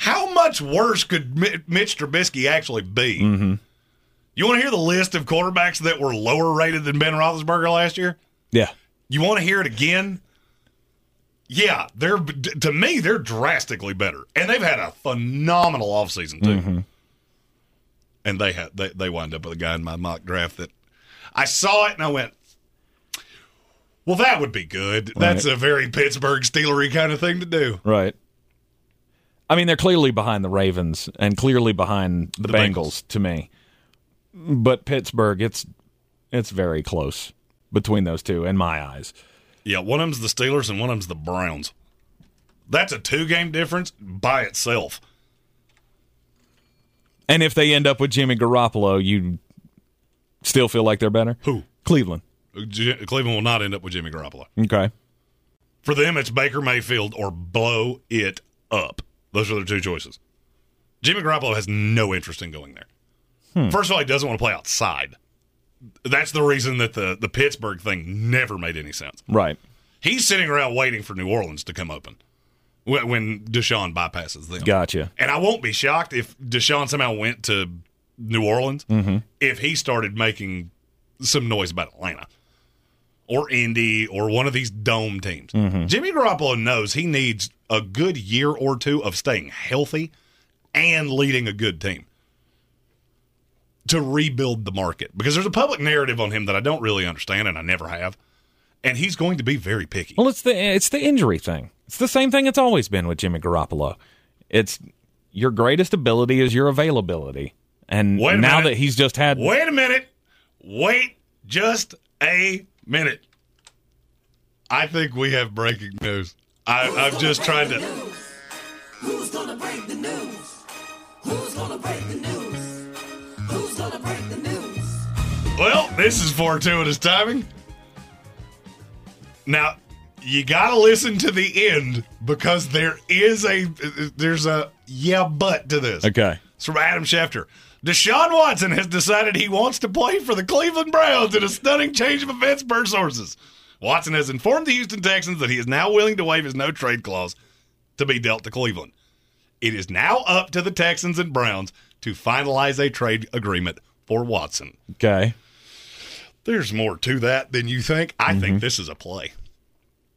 How much worse could Mitch Trubisky actually be? Mm-hmm. You want to hear the list of quarterbacks that were lower rated than Ben Roethlisberger last year? Yeah. You want to hear it again? Yeah, they're to me they're drastically better, and they've had a phenomenal offseason too. Mm-hmm. And they had they they wind up with a guy in my mock draft that I saw it and I went, "Well, that would be good. That's a very Pittsburgh Steelery kind of thing to do." Right. I mean, they're clearly behind the Ravens and clearly behind the, The Bengals, Bengals. to me. But Pittsburgh, it's it's very close between those two in my eyes. Yeah, one of them's the Steelers and one of them's the Browns. That's a two game difference by itself. And if they end up with Jimmy Garoppolo, you still feel like they're better? Who? Cleveland. J- Cleveland will not end up with Jimmy Garoppolo. Okay. For them, it's Baker Mayfield or blow it up. Those are their two choices. Jimmy Garoppolo has no interest in going there. Hmm. First of all, he doesn't want to play outside. That's the reason that the, the Pittsburgh thing never made any sense. Right. He's sitting around waiting for New Orleans to come open when, when Deshaun bypasses them. Gotcha. And I won't be shocked if Deshaun somehow went to New Orleans mm-hmm. if he started making some noise about Atlanta or Indy or one of these dome teams. Mm-hmm. Jimmy Garoppolo knows he needs a good year or two of staying healthy and leading a good team to rebuild the market because there's a public narrative on him that I don't really understand and I never have. And he's going to be very picky. Well, it's the it's the injury thing. It's the same thing it's always been with Jimmy Garoppolo. It's your greatest ability is your availability. And now minute. that he's just had Wait a minute. Wait just a minute. I think we have breaking news. I, I'm just trying to. Who's gonna break the news? Who's gonna break the news? Who's gonna break the news? Well, this is fortuitous timing. Now, you got to listen to the end because there is a there's a yeah but to this. Okay. It's from Adam Schefter. Deshaun Watson has decided he wants to play for the Cleveland Browns in a stunning change of events per sources. Watson has informed the Houston Texans that he is now willing to waive his no trade clause to be dealt to Cleveland. It is now up to the Texans and Browns to finalize a trade agreement for Watson. Okay. There's more to that than you think. I think this is a play.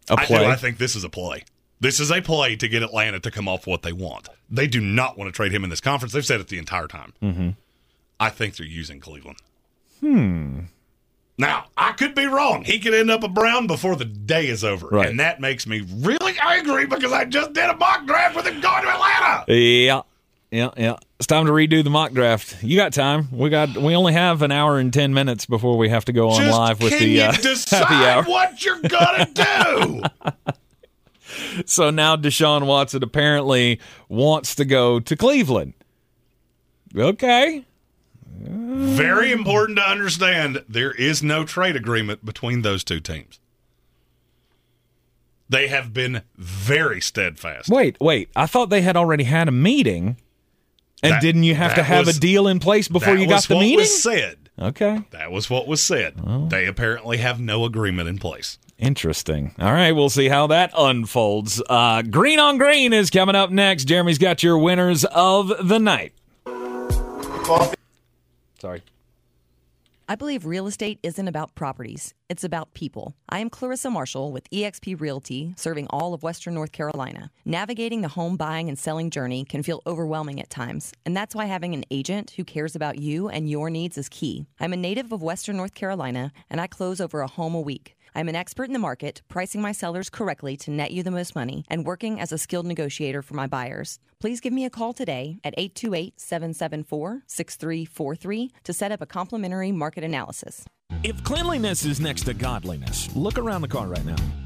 A I play. do. I think this is a play. This is a play to get Atlanta to come off what they want. They do not want to trade him in this conference. They've said it the entire time. Mm-hmm. I think they're using Cleveland. Hmm. Now, I could be wrong. He could end up a Brown before the day is over. Right. And that makes me really angry because I just did a mock draft with him going to Atlanta. Yeah. Yeah, yeah. It's time to redo the mock draft. You got time. We got we only have an hour and 10 minutes before we have to go on Just live with can the you uh, *laughs* decide happy hour. what you're going to do? *laughs* So now Deshaun Watson apparently wants to go to Cleveland. Okay. Very important to understand there is no trade agreement between those two teams. They have been very steadfast. Wait, wait. I thought they had already had a meeting. And That- didn't you have to have was- a deal in place before you got the what meeting? Was said. Okay. That was what was said. They apparently have no agreement in place. Interesting. All right, we'll see how that unfolds. Uh, green on Green is coming up next. Jeremy's got your winners of the night. Sorry. I believe real estate isn't about properties, it's about people. I am Clarissa Marshall with eXp Realty, serving all of Western North Carolina. Navigating the home buying and selling journey can feel overwhelming at times, and that's why having an agent who cares about you and your needs is key. I'm a native of Western North Carolina, and I close over a home a week. I'm an expert in the market, pricing my sellers correctly to net you the most money, and working as a skilled negotiator for my buyers. Please give me a call today at 828 774 6343 to set up a complimentary market analysis. If cleanliness is next to godliness, look around the car right now.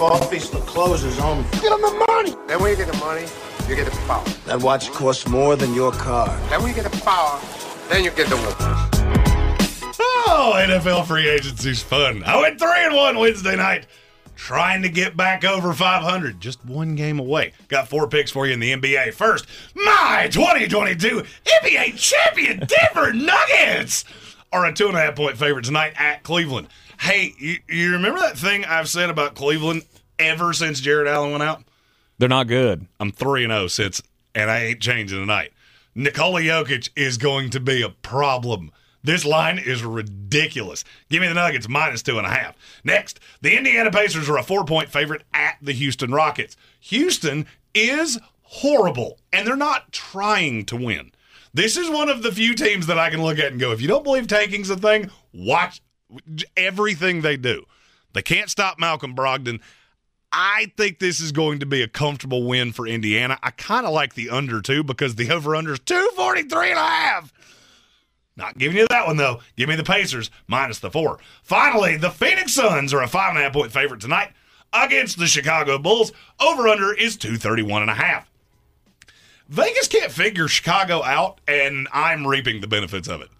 Coffee's for closers only. Get them the money. Then when you get the money, you get the power. That watch costs more than your car. Then when you get the power, then you get the woman. Oh, NFL free agency's fun. I went three and one Wednesday night, trying to get back over 500, just one game away. Got four picks for you in the NBA. First, my 2022 NBA champion *laughs* Denver Nuggets are a two and a half point favorite tonight at Cleveland. Hey, you, you remember that thing I've said about Cleveland ever since Jarrett Allen went out? They're not good. I'm 3 and 0 since, and I ain't changing tonight. Nikola Jokic is going to be a problem. This line is ridiculous. Give me the Nuggets minus two and a half. Next, the Indiana Pacers are a four point favorite at the Houston Rockets. Houston is horrible, and they're not trying to win. This is one of the few teams that I can look at and go, if you don't believe tanking's a thing, watch everything they do. They can't stop Malcolm Brogdon. I think this is going to be a comfortable win for Indiana. I kind of like the under two because the over under is 243 and a half. Not giving you that one though. Give me the Pacers minus the four. Finally, the Phoenix Suns are a five and a half point favorite tonight against the Chicago Bulls. Over under is 231 and a half. Vegas can't figure Chicago out, and I'm reaping the benefits of it.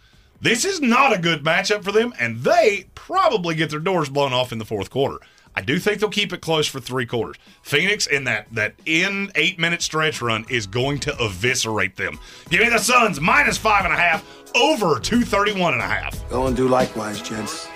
This is not a good matchup for them, and they probably get their doors blown off in the fourth quarter. I do think they'll keep it close for three quarters. Phoenix in that that in eight minute stretch run is going to eviscerate them. Give me the Suns minus five and a half over 231 and a half. Go and do likewise, gents.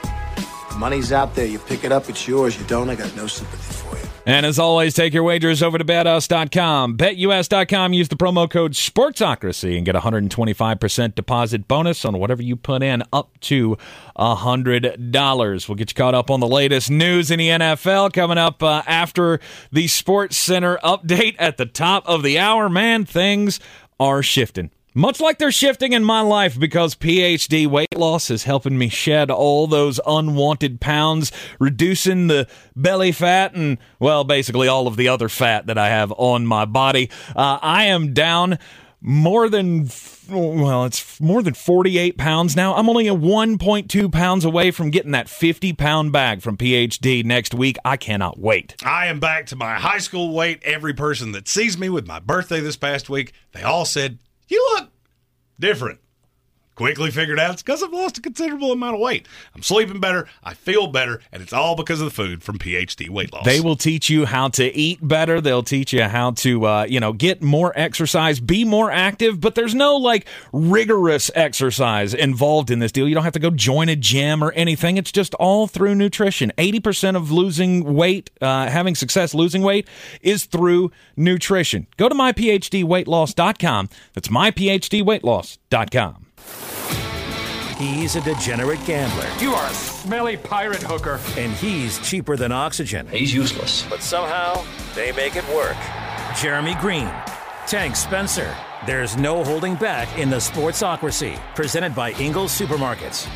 The money's out there. You pick it up, it's yours. You don't, I got no sympathy for you. And as always, take your wagers over to betus.com. BetUS.com, use the promo code SPORTSOCRACY and get 125% deposit bonus on whatever you put in up to $100. We'll get you caught up on the latest news in the NFL coming up uh, after the Sports Center update at the top of the hour. Man, things are shifting. Much like they're shifting in my life because PhD weight loss is helping me shed all those unwanted pounds, reducing the belly fat and, well, basically all of the other fat that I have on my body. Uh, I am down more than well it's more than 48 pounds now i'm only a 1.2 pounds away from getting that 50 pound bag from phd next week i cannot wait I am back to my high school weight. Every person that sees me with my birthday this past week, they all said, You look different. Quickly figured out it's because I've lost a considerable amount of weight. I'm sleeping better, I feel better, and it's all because of the food from PhD Weight Loss. They will teach you how to eat better. They'll teach you how to, uh, you know, get more exercise, be more active. But there's no like rigorous exercise involved in this deal. You don't have to go join a gym or anything. It's just all through nutrition. 80% of losing weight, uh, having success losing weight, is through nutrition. Go to myphdweightloss.com. That's myphdweightloss.com. He's a degenerate gambler. You are a smelly pirate hooker. And he's cheaper than oxygen. He's useless. But somehow, they make it work. Jeremy Greene, Tank Spencer. There's no holding back in the Sportsocracy, presented by Ingles Supermarkets.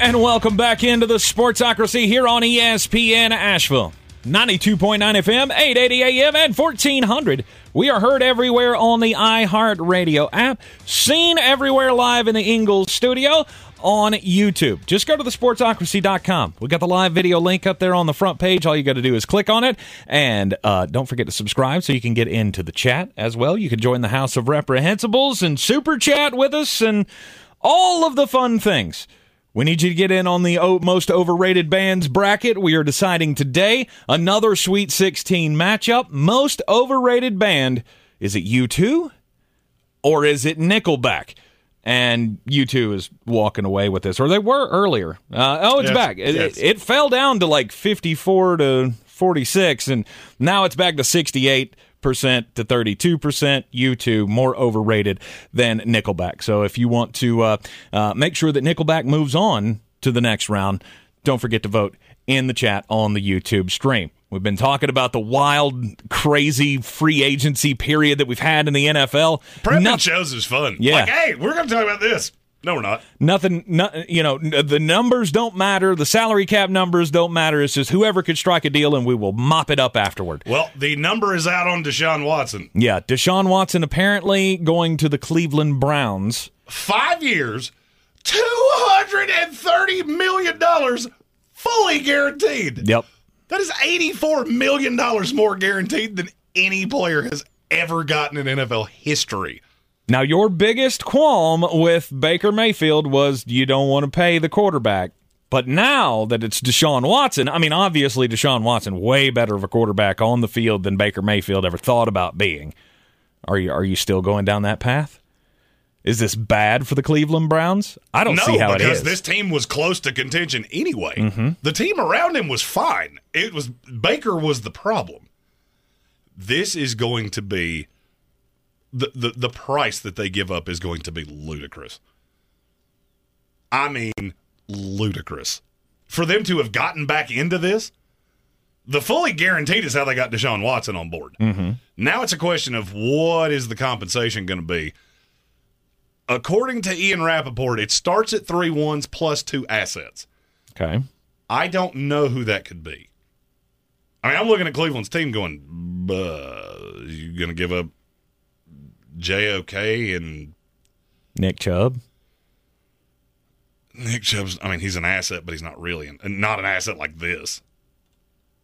And welcome back into the Sportsocracy here on ESPN Asheville. 92.9 FM, 880 AM, and 1400. We are heard everywhere on the iHeartRadio app, seen everywhere live in the Ingles studio on YouTube. Just go to the sportsocracy.com. We got the live video link up there on the front page. All you got to do is click on it. And uh, don't forget to subscribe so you can get into the chat as well. You can join the House of Reprehensibles and super chat with us and all of the fun things. We need you to get in on the most overrated bands bracket. We are deciding today another Sweet 16 matchup. Most overrated band is it U2 or is it Nickelback? And U2 is walking away with this, or they were earlier. Uh, oh, it's Yes, back. It, yes. it, it fell down to like 54 to 46, and now it's back to 68 percent to 32 percent. U2 more overrated than Nickelback. So if you want to uh, uh, make sure that Nickelback moves on to the next round, don't forget to vote in the chat on the YouTube stream. We've been talking about the wild, crazy free agency period that we've had in the NFL. Prepping Noth- shows is fun. Yeah. Like, hey, we're going to talk about this. No, we're not. Nothing, no, you know, the numbers don't matter. The salary cap numbers don't matter. It's just whoever could strike a deal and we will mop it up afterward. Well, the number is out on Deshaun Watson. Yeah, Deshaun Watson apparently going to the Cleveland Browns. Five years, $230 million fully guaranteed. Yep. That is $84 million more guaranteed than any player has ever gotten in NFL history. Now, your biggest qualm with Baker Mayfield was you don't want to pay the quarterback. But now that it's Deshaun Watson, I mean, obviously Deshaun Watson way better of a quarterback on the field than Baker Mayfield ever thought about being. Are you are you still going down that path? Is this bad for the Cleveland Browns? I don't no, see how it because is. this team was close to contention anyway. Mhm. The team around him was fine. It was Baker was the problem. This is going to be the, the the price that they give up is going to be ludicrous. I mean, ludicrous. For them to have gotten back into this, the fully guaranteed is how they got Deshaun Watson on board. mm-hmm. Now it's a question of what is the compensation going to be. According to Ian Rapoport, it starts at three ones plus two assets. Okay. I don't know who that could be. I mean, I'm looking at Cleveland's team going, Buh, you going to give up JOK and Nick Chubb. Nick Chubb's, I mean, he's an asset, but he's not really, an, not an asset like this.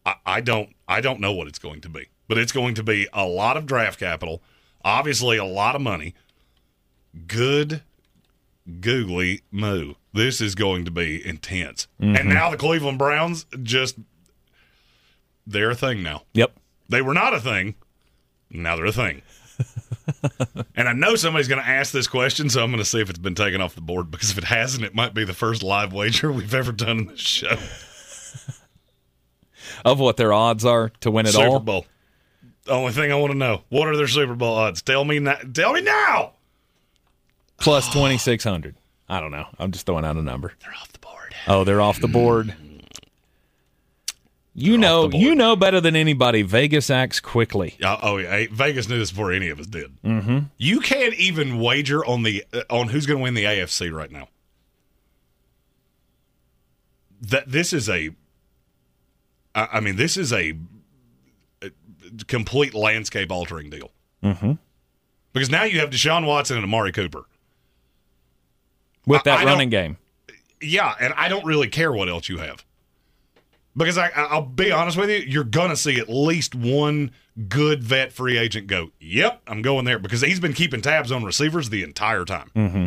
I, I don't, I don't know what it's going to be, but it's going to be a lot of draft capital, obviously a lot of money. Good, googly moo. This is going to be intense. Mhm. And now the Cleveland Browns just, they're a thing now. Yep. They were not a thing. Now they're a thing. *laughs* and I know somebody's going to ask this question, so I'm going to see if it's been taken off the board because if it hasn't, it might be the first live wager we've ever done in this show. *laughs* Of what their odds are to win it Super all. Super Bowl. The only thing I want to know: what are their Super Bowl odds? Tell me now. Tell me now. Plus 2,600. I don't know. I'm just throwing out a number. They're off the board. Oh, they're off the board. You know, you know better than anybody. Vegas acts quickly. Uh, oh yeah, Vegas knew this before any of us did. Mm-hmm. You can't even wager on the uh, on who's going to win the AFC right now. That this is a, I I mean, this is a, a complete landscape altering deal Mm-hmm. because now you have Deshaun Watson and Amari Cooper. With that I- I running game. Yeah, and I don't really care what else you have. Because I, I'll be honest with you, you're gonna see at least one good vet free agent go. Yep, I'm going there because he's been keeping tabs on receivers the entire time. Mm-hmm.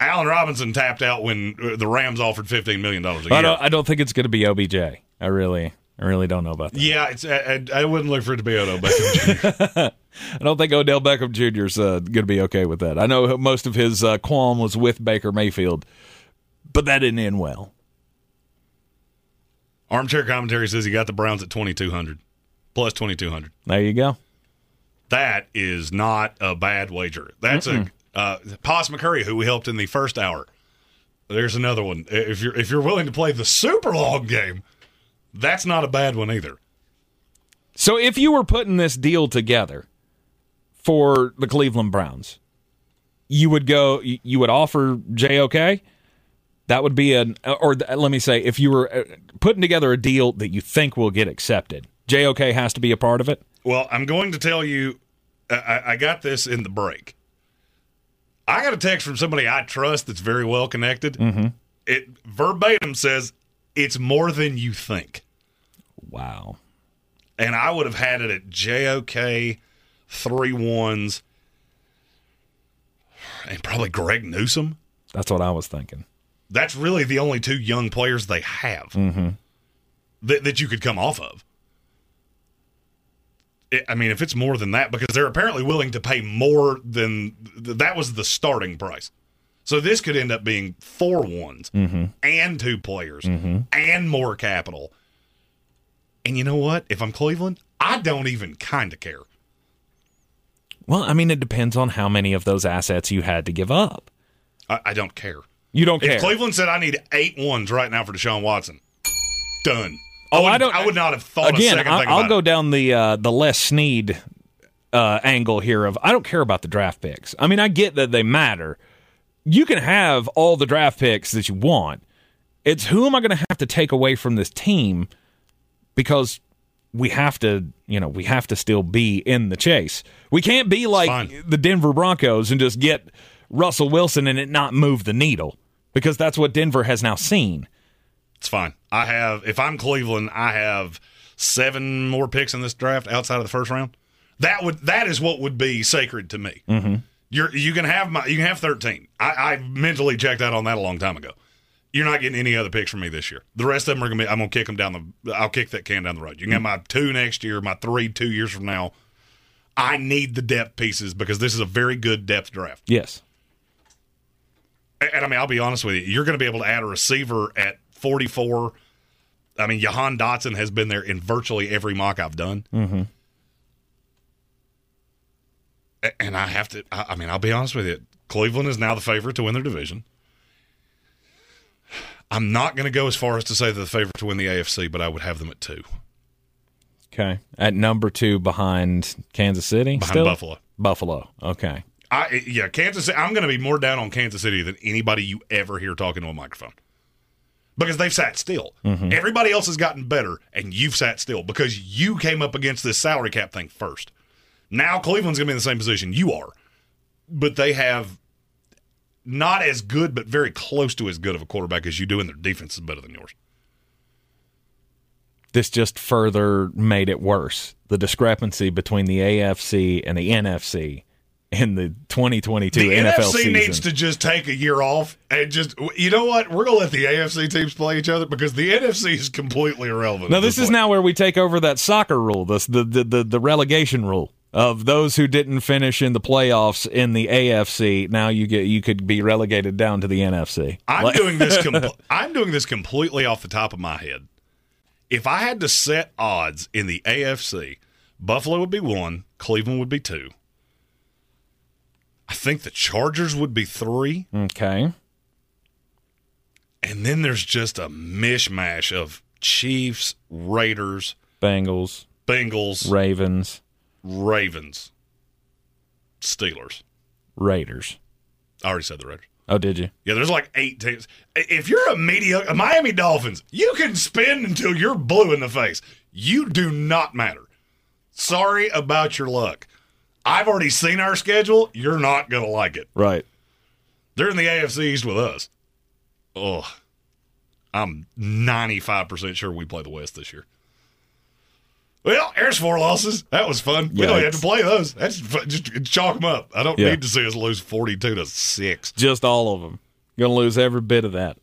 Allen Robinson tapped out when uh, the Rams offered 15 million dollars a I year. don't, I don't think it's going to be OBJ. I really, I really don't know about that. Yeah, it's I, I, I wouldn't look for it to be Odell Beckham Jr. *laughs* I don't think Odell Beckham Jr. is uh, going to be okay with that. I know most of his uh, qualm was with Baker Mayfield, but that didn't end well. Armchair commentary says he got the Browns at 2200 plus 2200. There you go. That is not a bad wager. That's Mm-mm. a uh, Pos McCurry, who we helped in the first hour. There's another one. If you're if you're willing to play the super long game, that's not a bad one either. So if you were putting this deal together for the Cleveland Browns, you would go, you you would offer JOK. That would be an, or th- let me say, if you were uh, putting together a deal that you think will get accepted, JOK has to be a part of it. Well, I'm going to tell you, I- I, I got this in the break. I got a text from somebody I trust that's very well connected. Mm-hmm. It verbatim says it's more than you think. Wow. And I would have had it at JOK, three ones, and probably Greg Newsome. That's what I was thinking. That's really the only two young players they have Mm-hmm. that, that you could come off of. It, I mean, if it's more than that, because they're apparently willing to pay more than th- that was the starting price. So this could end up being four ones Mm-hmm. and two players Mhm. and more capital. And you know what? If I'm Cleveland, I don't even kind of care. Well, I mean, it depends on how many of those assets you had to give up. I, I don't care. You don't care. If Cleveland said I need eight ones right now for Deshaun Watson, done. Oh, I wouldn't- don't- I would not have thought a Again, I, I'll go it. down the uh, the Les Snead uh, angle here. Of I don't care about the draft picks. I mean, I get that they matter. You can have all the draft picks that you want. It's who am I going to have to take away from this team because we have to, you know, we have to still be in the chase. We can't be like the Denver Broncos and just get Russell Wilson and it not move the needle because that's what Denver has now seen. It's fine. I have if I'm Cleveland, I have seven more picks in this draft outside of the first round. That would that is what would be sacred to me. Mm-hmm. You're you can have my you can have thirteen. I, I mentally checked out on that a long time ago. You're not getting any other picks from me this year. The rest of them are gonna be. I'm gonna kick them down the. I'll kick that can down the road. You can have my two next year, my three two years from now. I need the depth pieces because this is a very good depth draft. Yes. And, I mean, I'll be honest with you. You're going to be able to add a receiver at 44. I mean, Jahan Dotson has been there in virtually every mock I've done. Mm-hmm. And I have to, I I mean, I'll be honest with you. Cleveland is now the favorite to win their division. I'm not going to go as far as to say they're the favorite to win the AFC, but I would have them at two. Okay. At number two behind Kansas City? Behind still? Buffalo. Buffalo. Okay. I yeah, Kansas City. I'm going to be more down on Kansas City than anybody you ever hear talking to a microphone because they've sat still. Mhm. Everybody else has gotten better, and you've sat still because you came up against this salary cap thing first. Now Cleveland's going to be in the same position you are, but they have not as good, but very close to as good of a quarterback as you do, and their defense is better than yours. This just further made it worse. The discrepancy between the AFC and the NFC in the 2022 The NFL NFC season. needs to just take a year off and just, you know what? We're to let the AFC teams play each other because the NFC is completely irrelevant. now, at this is point. now where we take over that soccer rule, the, the, the, the relegation rule of those who didn't finish in the playoffs in the AFC. Now you get you could be relegated down to the NFC. I'm doing this. *laughs* Com- I'm doing this completely off the top of my head. If I had to set odds in the AFC, Buffalo would be one, Cleveland would be two. I think the Chargers would be three, okay. and then there's just a mishmash of Chiefs, Raiders, Bengals, Bengals, Ravens, Ravens, Steelers. Raiders. I already said the Raiders. Oh, did you? Yeah, there's like eight teams. If you're a mediocre Miami Dolphins, you can spin until you're blue in the face. You do not matter. Sorry about your luck. I've already seen our schedule. You're not going to like it. Right. They're in the AFC East with us. Oh, I'm 95% sure we play the West this year. Well, there's four losses. That was fun. We don't have to play those. That's fun. just chalk them up. I don't Yeah. need to see us lose 42 to six. Just all of them. Going to lose every bit of that.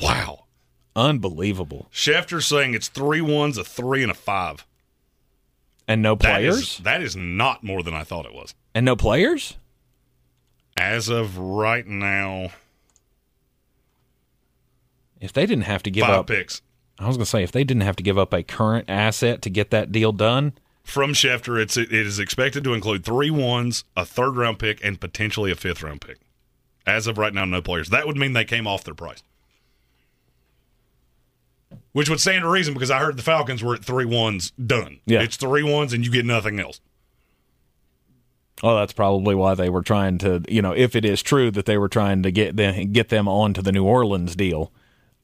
Wow. Unbelievable. Schefter's saying it's three ones, a three, and a five. And no players? that is not more than I thought it was. And no players? As of right now, If they didn't have to give five up picks. I was going to say if they didn't have to give up a current asset to get that deal done, From Schefter, it's it is expected to include three ones, a third round pick, and potentially a fifth round pick. As of right now, no players. That would mean they came off their price. Which would stand to reason because I heard the Falcons were at three ones done. Yeah. It's three ones and you get nothing else. Oh, that's probably why they were trying to, you know, if it is true that they were trying to get them, get them onto the New Orleans deal,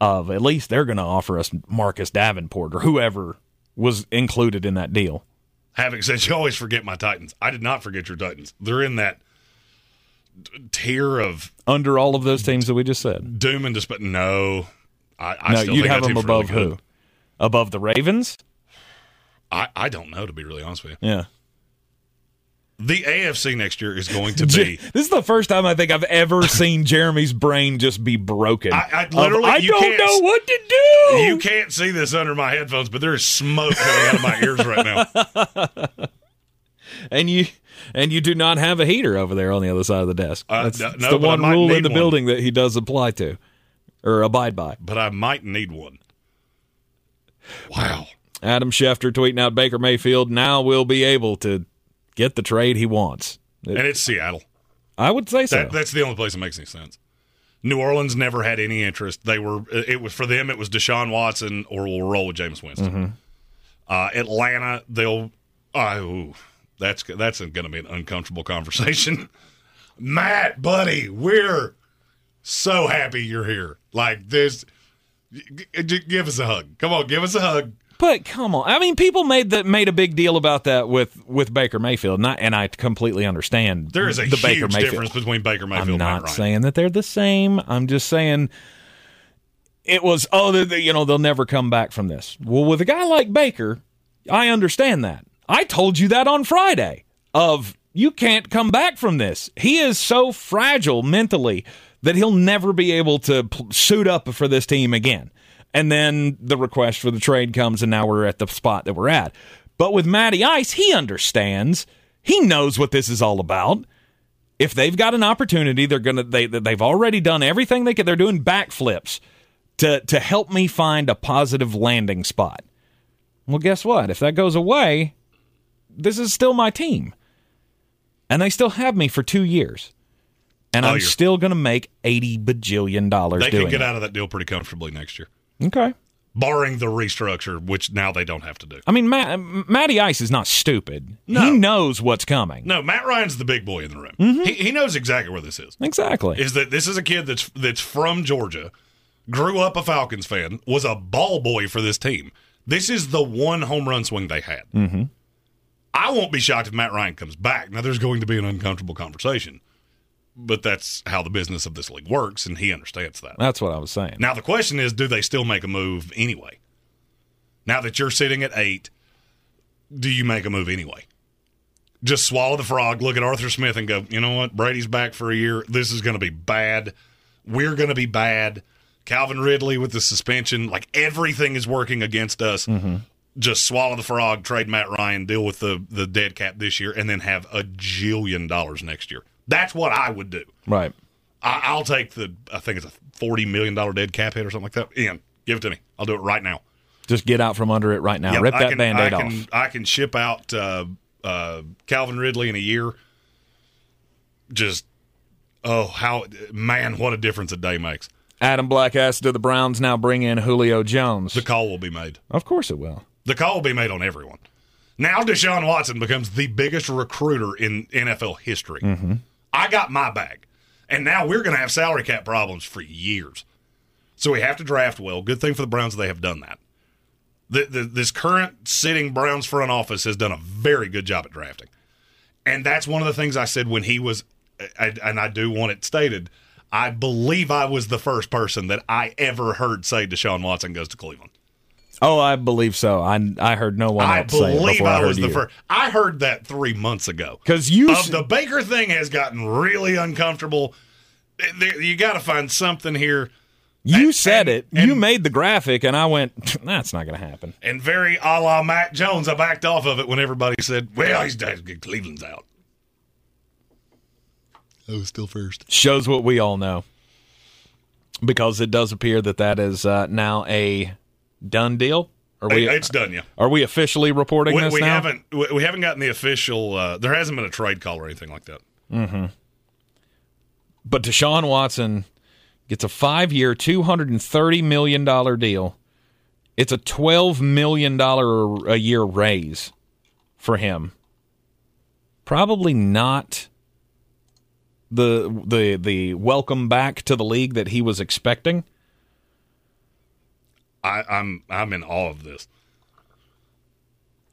of at least they're going to offer us Marcus Davenport or whoever was included in that deal. Having said *laughs* you always forget my Titans. I did not forget your Titans. They're in that tier of Under all of those teams that we just said. doom and despair. No, I, I no, still you'd have them really above good. who? Above the Ravens? I, I don't know to be really honest with you. Yeah. The AFC next year is going to *laughs* be. This is the first time I think I've ever *laughs* seen Jeremy's brain just be broken. I, I Of, literally, I you don't know what to do. You can't see this under my headphones, but there is smoke coming out of my ears right now. *laughs* and you and you do not have a heater over there on the other side of the desk. Uh, That's, no- that's the one rule in the one. building that he does apply to or abide by. But I might need one. Wow. Adam Schefter tweeting out Baker Mayfield now will be able to get the trade he wants. And it's Seattle. I would say so. That, that's the only place that makes any sense. New Orleans never had any interest. They were it was for them. It was Deshaun Watson or we'll roll with Jameis Winston. Mm-hmm. Uh, Atlanta, they'll. Oh, that's that's going to be an uncomfortable conversation. *laughs* Matt, buddy, we're so happy you're here. Like this, give us a hug. Come on, give us a hug. But come on, I mean, people made that made a big deal about that with with Baker Mayfield, not, and I completely understand. There is a the Baker huge Mayfield. difference between Baker Mayfield I'm and not saying that they're the same. I'm just saying it was oh, they- you know, they'll never come back from this. Well, with a guy like Baker, I understand that. I told you that on Friday. Of you can't come back from this. He is so fragile mentally that he'll never be able to suit up for this team again. And then the request for the trade comes, and now we're at the spot that we're at. But with Matty Ice, he understands. He knows what this is all about if they've got an opportunity, they're gonna they they've already done everything they can. They're doing backflips to to help me find a positive landing spot. Well, guess what? If that goes away, this is still my team, and they still have me for two years, and Oh, I'm still gonna make eighty bajillion dollars They can get it. out of that deal pretty comfortably next year, Okay. barring the restructure, which now they don't have to do. I mean, Matt, Matty Ice is not stupid. No. He knows what's coming. No, Matt Ryan's the big boy in the room. Mm-hmm. He, he knows exactly where this is. Exactly. Is that this is a kid that's that's from Georgia, grew up a Falcons fan, was a ball boy for this team. This is the one home run swing they had. Mm-hmm. I won't be shocked if Matt Ryan comes back. Now there's going to be an uncomfortable conversation, but that's how the business of this league works, and he understands that. That's what I was saying. Now the question is, do they still make a move anyway? Now that you're sitting at eight, do you make a move anyway? Just swallow the frog, look at Arthur Smith, and go, you know what? Brady's back for a year. This is going to be bad. We're going to be bad. Calvin Ridley with the suspension, like everything is working against us. Mm-hmm. Just swallow the frog, trade Matt Ryan, deal with the the dead cap this year, and then have a jillion dollars next year. That's what I would do. Right. I, I'll take the. I think it's a forty million dollar dead cap hit or something like that. Ian, give it to me. I'll do it right now. Just get out from under it right now. Yep, Rip I that can, band-aid I off. I can ship out uh, uh, Calvin Ridley in a year. Just oh how man, what a difference a day makes. Adam Black asked, "Do the Browns now bring in Julio Jones?" The call will be made. Of course it will. The call will be made on everyone. Now Deshaun Watson becomes the biggest recruiter in NFL history. Mm-hmm. I got my bag. And now we're going to have salary cap problems for years. So we have to draft well. Good thing for the Browns they have done that. The, the, this current sitting Browns front office has done a very good job at drafting. And that's one of the things I said when he was, and I do want it stated, I believe I was the first person that I ever heard say Deshaun Watson goes to Cleveland. Oh, I believe so. I I heard no one I else say it believe before I, I, heard was the you. first. I heard that three months ago. Because you of s- the Baker thing has gotten really uncomfortable. You got to find something here. You And- said and- it. you made the graphic, and I went, "That's not going to happen." And very a la Mac Jones, I backed off of it when everybody said, "Well, he's done Cleveland's out." Oh, still first. Shows what we all know, because it does appear that that is uh, now a done deal. Are we? it's done, yeah. Are we officially reporting We, this we now? haven't. We, haven't gotten the official. Uh, there hasn't been a trade call or anything like that. Mm-hmm. But Deshaun Watson gets a five-year, two hundred and thirty million dollar deal. It's a twelve million dollar a year raise for him. Probably not the the the welcome back to the league that he was expecting. I, I'm I'm in awe of this.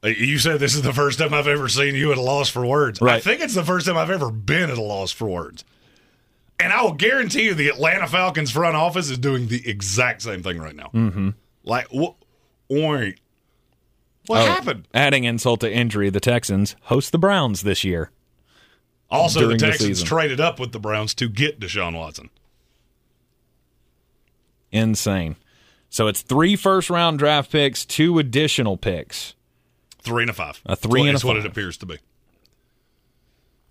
Uh, You said this is the first time I've ever seen you at a loss for words. I think it's the first time I've ever been at a loss for words. And I will guarantee you the Atlanta Falcons front office is doing the exact same thing right now. Mm-hmm. Like, what? Wait. What Oh, happened? Adding insult to injury, the Texans host the Browns this year. Also, the during the Texans traded up with the Browns to get Deshaun Watson. Insane. So it's three first round draft picks, two additional picks Three and a five. A three That's and a what- five. it appears to be.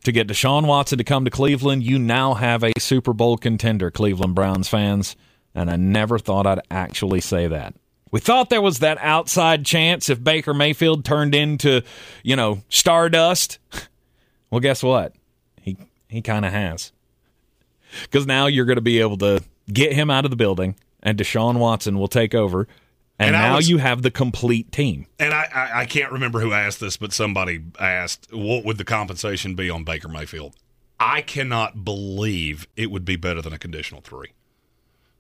to get Deshaun Watson to come to Cleveland. You now have a Super Bowl contender, Cleveland Browns fans. And I never thought I'd actually say that. We thought there was that outside chance if Baker Mayfield turned into, you know, stardust. *laughs* Well, guess what? He he kind of has. Because now you're going to be able to get him out of the building, and Deshaun Watson will take over. And, And now was- you have the complete team. And I, I, I can't remember who asked this, but somebody asked, what would the compensation be on Baker Mayfield? I cannot believe it would be better than a conditional three.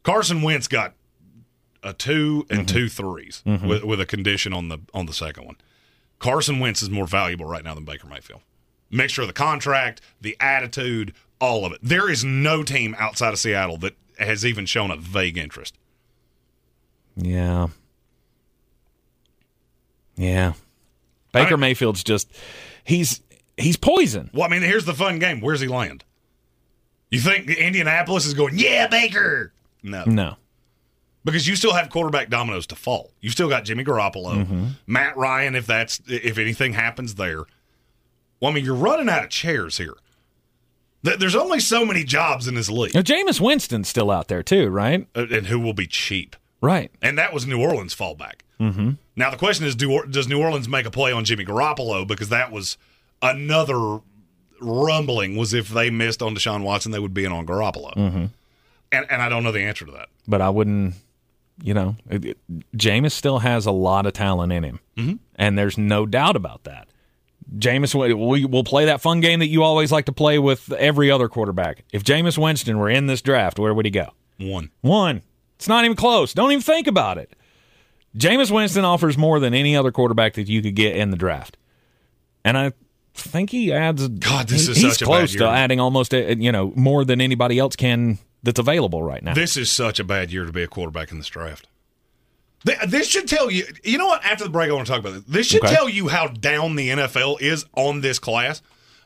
Carson Wentz got a two and two threes Mhm. with, with a condition on the on the second one. Carson Wentz is more valuable right now than Baker Mayfield. Mixture of the contract, the attitude, all of it. There is no team outside of Seattle that has even shown a vague interest. Yeah. Yeah. Baker Mayfield's just he's he's poison. Well, I mean, here's the fun game. Where's he land? You think Indianapolis is going, yeah, Baker? No. No. Because you still have quarterback dominoes to fall. You've still got Jimmy Garoppolo, Mhm. Matt Ryan, if that's if anything happens there. Well, I mean, you're running out of chairs here. Th- There's only so many jobs in this league. Now, Jameis Winston's still out there too, right? Uh, And who will be cheap. Right. And that was New Orleans' fallback. Mm-hmm. Now the question is, do, does New Orleans make a play on Jimmy Garoppolo? Because that was another rumbling was if they missed on Deshaun Watson, they would be in on Garoppolo. Mm-hmm. And and I don't know the answer to that. But I wouldn't, you know, it, it, Jameis still has a lot of talent in him, Mhm. and there's no doubt about that. Jameis, we will play that fun game that you always like to play with every other quarterback. If Jameis Winston were in this draft, where would he go? One. One. It's not even close. Don't even think about it. Jameis Winston offers more than any other quarterback that you could get in the draft, and I think he adds. God, this he- is he's such a close to adding almost uh, you know more than anybody else can that's available right now. This is such a bad year to be a quarterback in this draft. Th- This should tell you. You know what? After the break, I want to talk about this. This should Okay. tell you how down the NFL is on this class.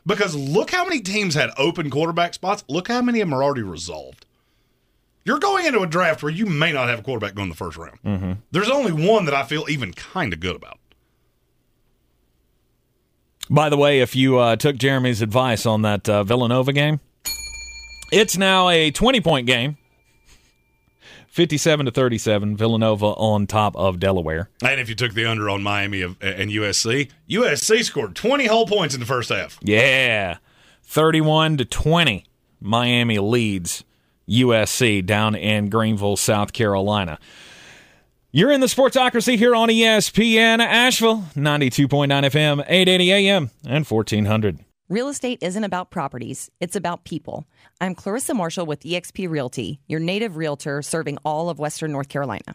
Because look how many teams had open quarterback spots. Look how many of them are already resolved. You're going into a draft where you may not have a quarterback going in the first round. Mm-hmm. There's only one that I feel even kind of good about. By the way, if you uh, took Jeremy's advice on that uh, Villanova game, it's now a 20 point game. 57 to 37, Villanova on top of Delaware. And if you took the under on Miami of, and USC, USC scored 20 whole points in the first half. Yeah. 31 to 20, Miami leads USC down in Greenville, South Carolina. You're in the Sportsocracy here on ESPN Asheville, 92.9 FM, 880 AM, and 1400. Real estate isn't about properties, it's about people. I'm Clarissa Marshall with eXp Realty, your native realtor serving all of Western North Carolina.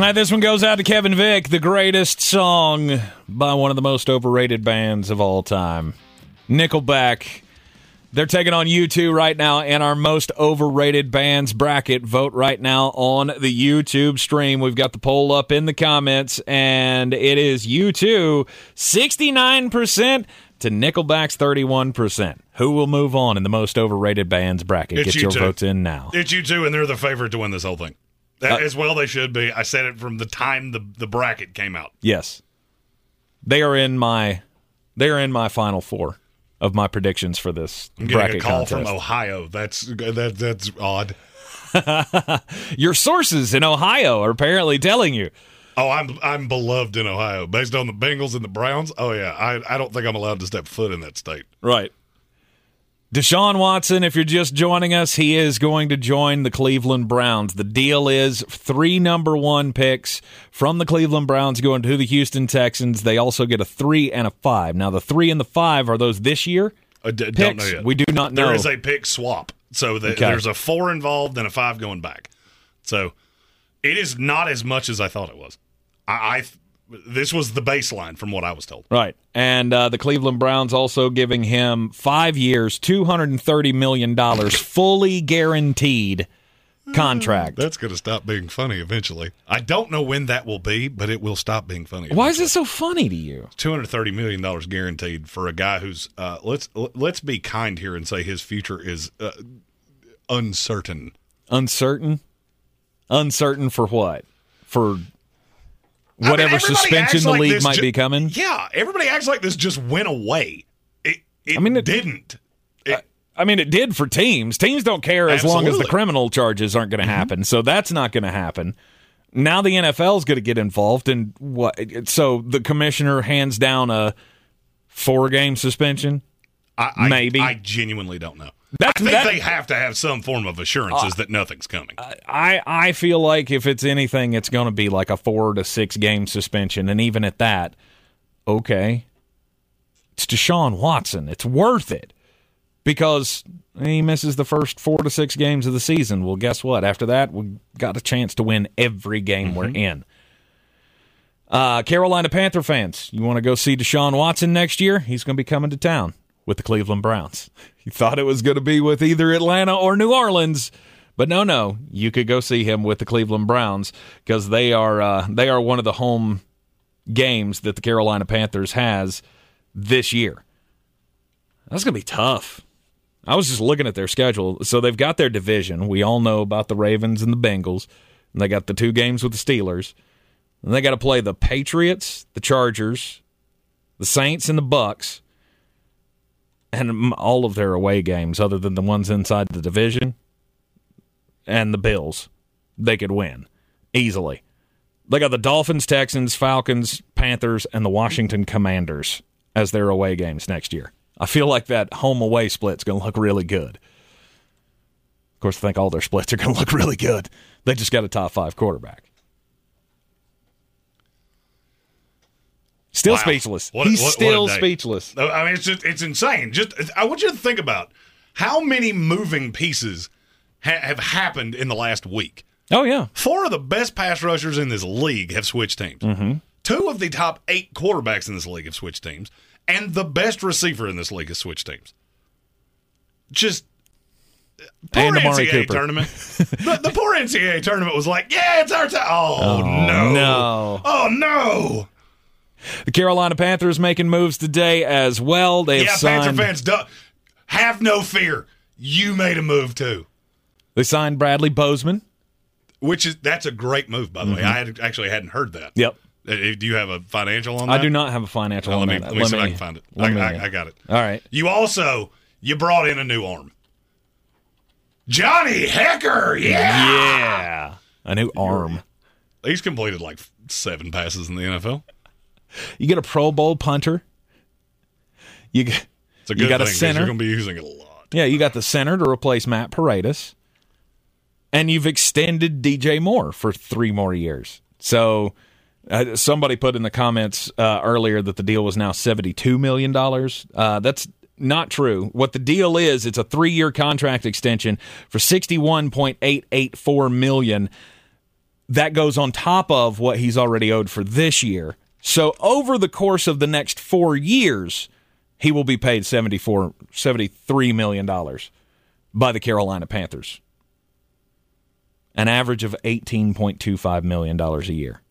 Right, this one goes out to Kevin Vick, the greatest song by one of the most overrated bands of all time. Nickelback. They're taking on U2 right now in our most overrated bands bracket. Vote right now on the YouTube stream. We've got the poll up in the comments, and it is U2 69% to Nickelback's 31%. Who will move on in the most overrated bands bracket? It's Get your U2. votes in now. It's you two, and they're the favorite to win this whole thing. Uh, As well, they should be. I said it from the time the the bracket came out. Yes. They are in my they are in my final four of my predictions for this I'm getting bracket a call contest. from Ohio. That's that that's odd. *laughs* Your sources in Ohio are apparently telling you. Oh, I'm I'm beloved in Ohio based on the Bengals and the Browns. Oh yeah, I I don't think I'm allowed to step foot in that state. Right. Deshaun Watson, if you're just joining us, he is going to join the Cleveland Browns. The deal is three number one picks from the Cleveland Browns going to the Houston Texans. They also get a three and a five. Now, the three and the five are those this year? I d- picks? don't know yet. We do not know. There is a pick swap, so that Okay. there's a four involved and a five going back. So it is not as much as I thought it was. I, I this was the baseline from what I was told. Right. And uh, the Cleveland Browns also giving him five years, $230 million, *laughs* fully guaranteed contract. That's going to stop being funny eventually. I don't know when that will be, but it will stop being funny. Why is it so funny to you? Two hundred thirty million dollars guaranteed for a guy who's uh, let's let's be kind here and say his future is uh, uncertain. Uncertain? Uncertain for what? For whatever I mean, suspension the like league might ju- be coming? Yeah, everybody acts like this just went away. It, it I mean, it- didn't. I mean, it did for teams. Teams don't care as long as the criminal charges aren't going to mm-hmm. happen. So that's not going to happen. Now the NFL is going to get involved, and what? So the commissioner hands down a four-game suspension. I, I, Maybe. I genuinely don't know. That's- I think that- they have to have some form of assurances that nothing's coming. I I feel like if it's anything, it's going to be like a four to six game suspension, and even at that, okay, it's Deshaun Watson. It's worth it because he misses the first four to six games of the season. Well, guess what? After that, we got a chance to win every game we're in. Uh, Carolina Panther fans, you want to go see Deshaun Watson next year? He's going to be coming to town with the Cleveland Browns. *laughs* You thought it was going to be with either Atlanta or New Orleans, but no, no, you could go see him with the Cleveland Browns because they are uh, they are one of the home games that the Carolina Panthers has this year. That's going to be tough. I was just looking at their schedule. So they've got their division. We all know about the Ravens and the Bengals. And they got the two games with the Steelers. And they got to play the Patriots, the Chargers, the Saints, and the Bucs, and all of their away games, other than the ones inside the division, and the Bills. They could win easily. They got the Dolphins, Texans, Falcons, Panthers, and the Washington Commanders as their away games next year. I feel like that home away split's going to look really good. Of course, I think all their splits are going to look *laughs* really good. They just got a top five quarterback. Still Wow. speechless. What He's what- what still day. speechless. I mean, it's just, it's insane. Just I want you to think about how many moving pieces ha- have happened in the last week. Oh yeah, Four of the best pass rushers in this league have switched teams. Mm-hmm. Two of the top eight quarterbacks in this league have switched teams, and the best receiver in this league has switched teams. Just poor And NCAA Cooper. tournament. *laughs* the, the poor NCAA tournament was like, yeah, it's our time. Oh, Oh, no, no. oh no. The Carolina Panthers making moves today as well. They have Yeah, signed. Panther fans, have no fear. You made a move too. They signed Bradley Bozeman. which is that's a great move by the way. Mhm. I had, actually hadn't heard that. Yep. Uh, Do you have a financial on that? I do not have a financial Well, on let me, that. Let me see if I can find it. I, me- I, I got it. All right. You also you brought in a new arm. Johnny Hekker, yeah. Yeah. A new arm. He's completed like seven passes in the NFL. You get a Pro Bowl punter. You get It's a you got thing a center. You're going to be using it a lot. Yeah, you got the center to replace Matt Paradis. And you've extended DJ Moore for three more years. So uh, somebody put in the comments uh, earlier that the deal was now $72 million. Uh, that's not true. What the deal is, it's a three year contract extension for 61.884 million. That goes on top of what he's already owed for this year. So over the course of the next four years, he will be paid 74 $73 million by the Carolina Panthers. An average of $18.25 million a year.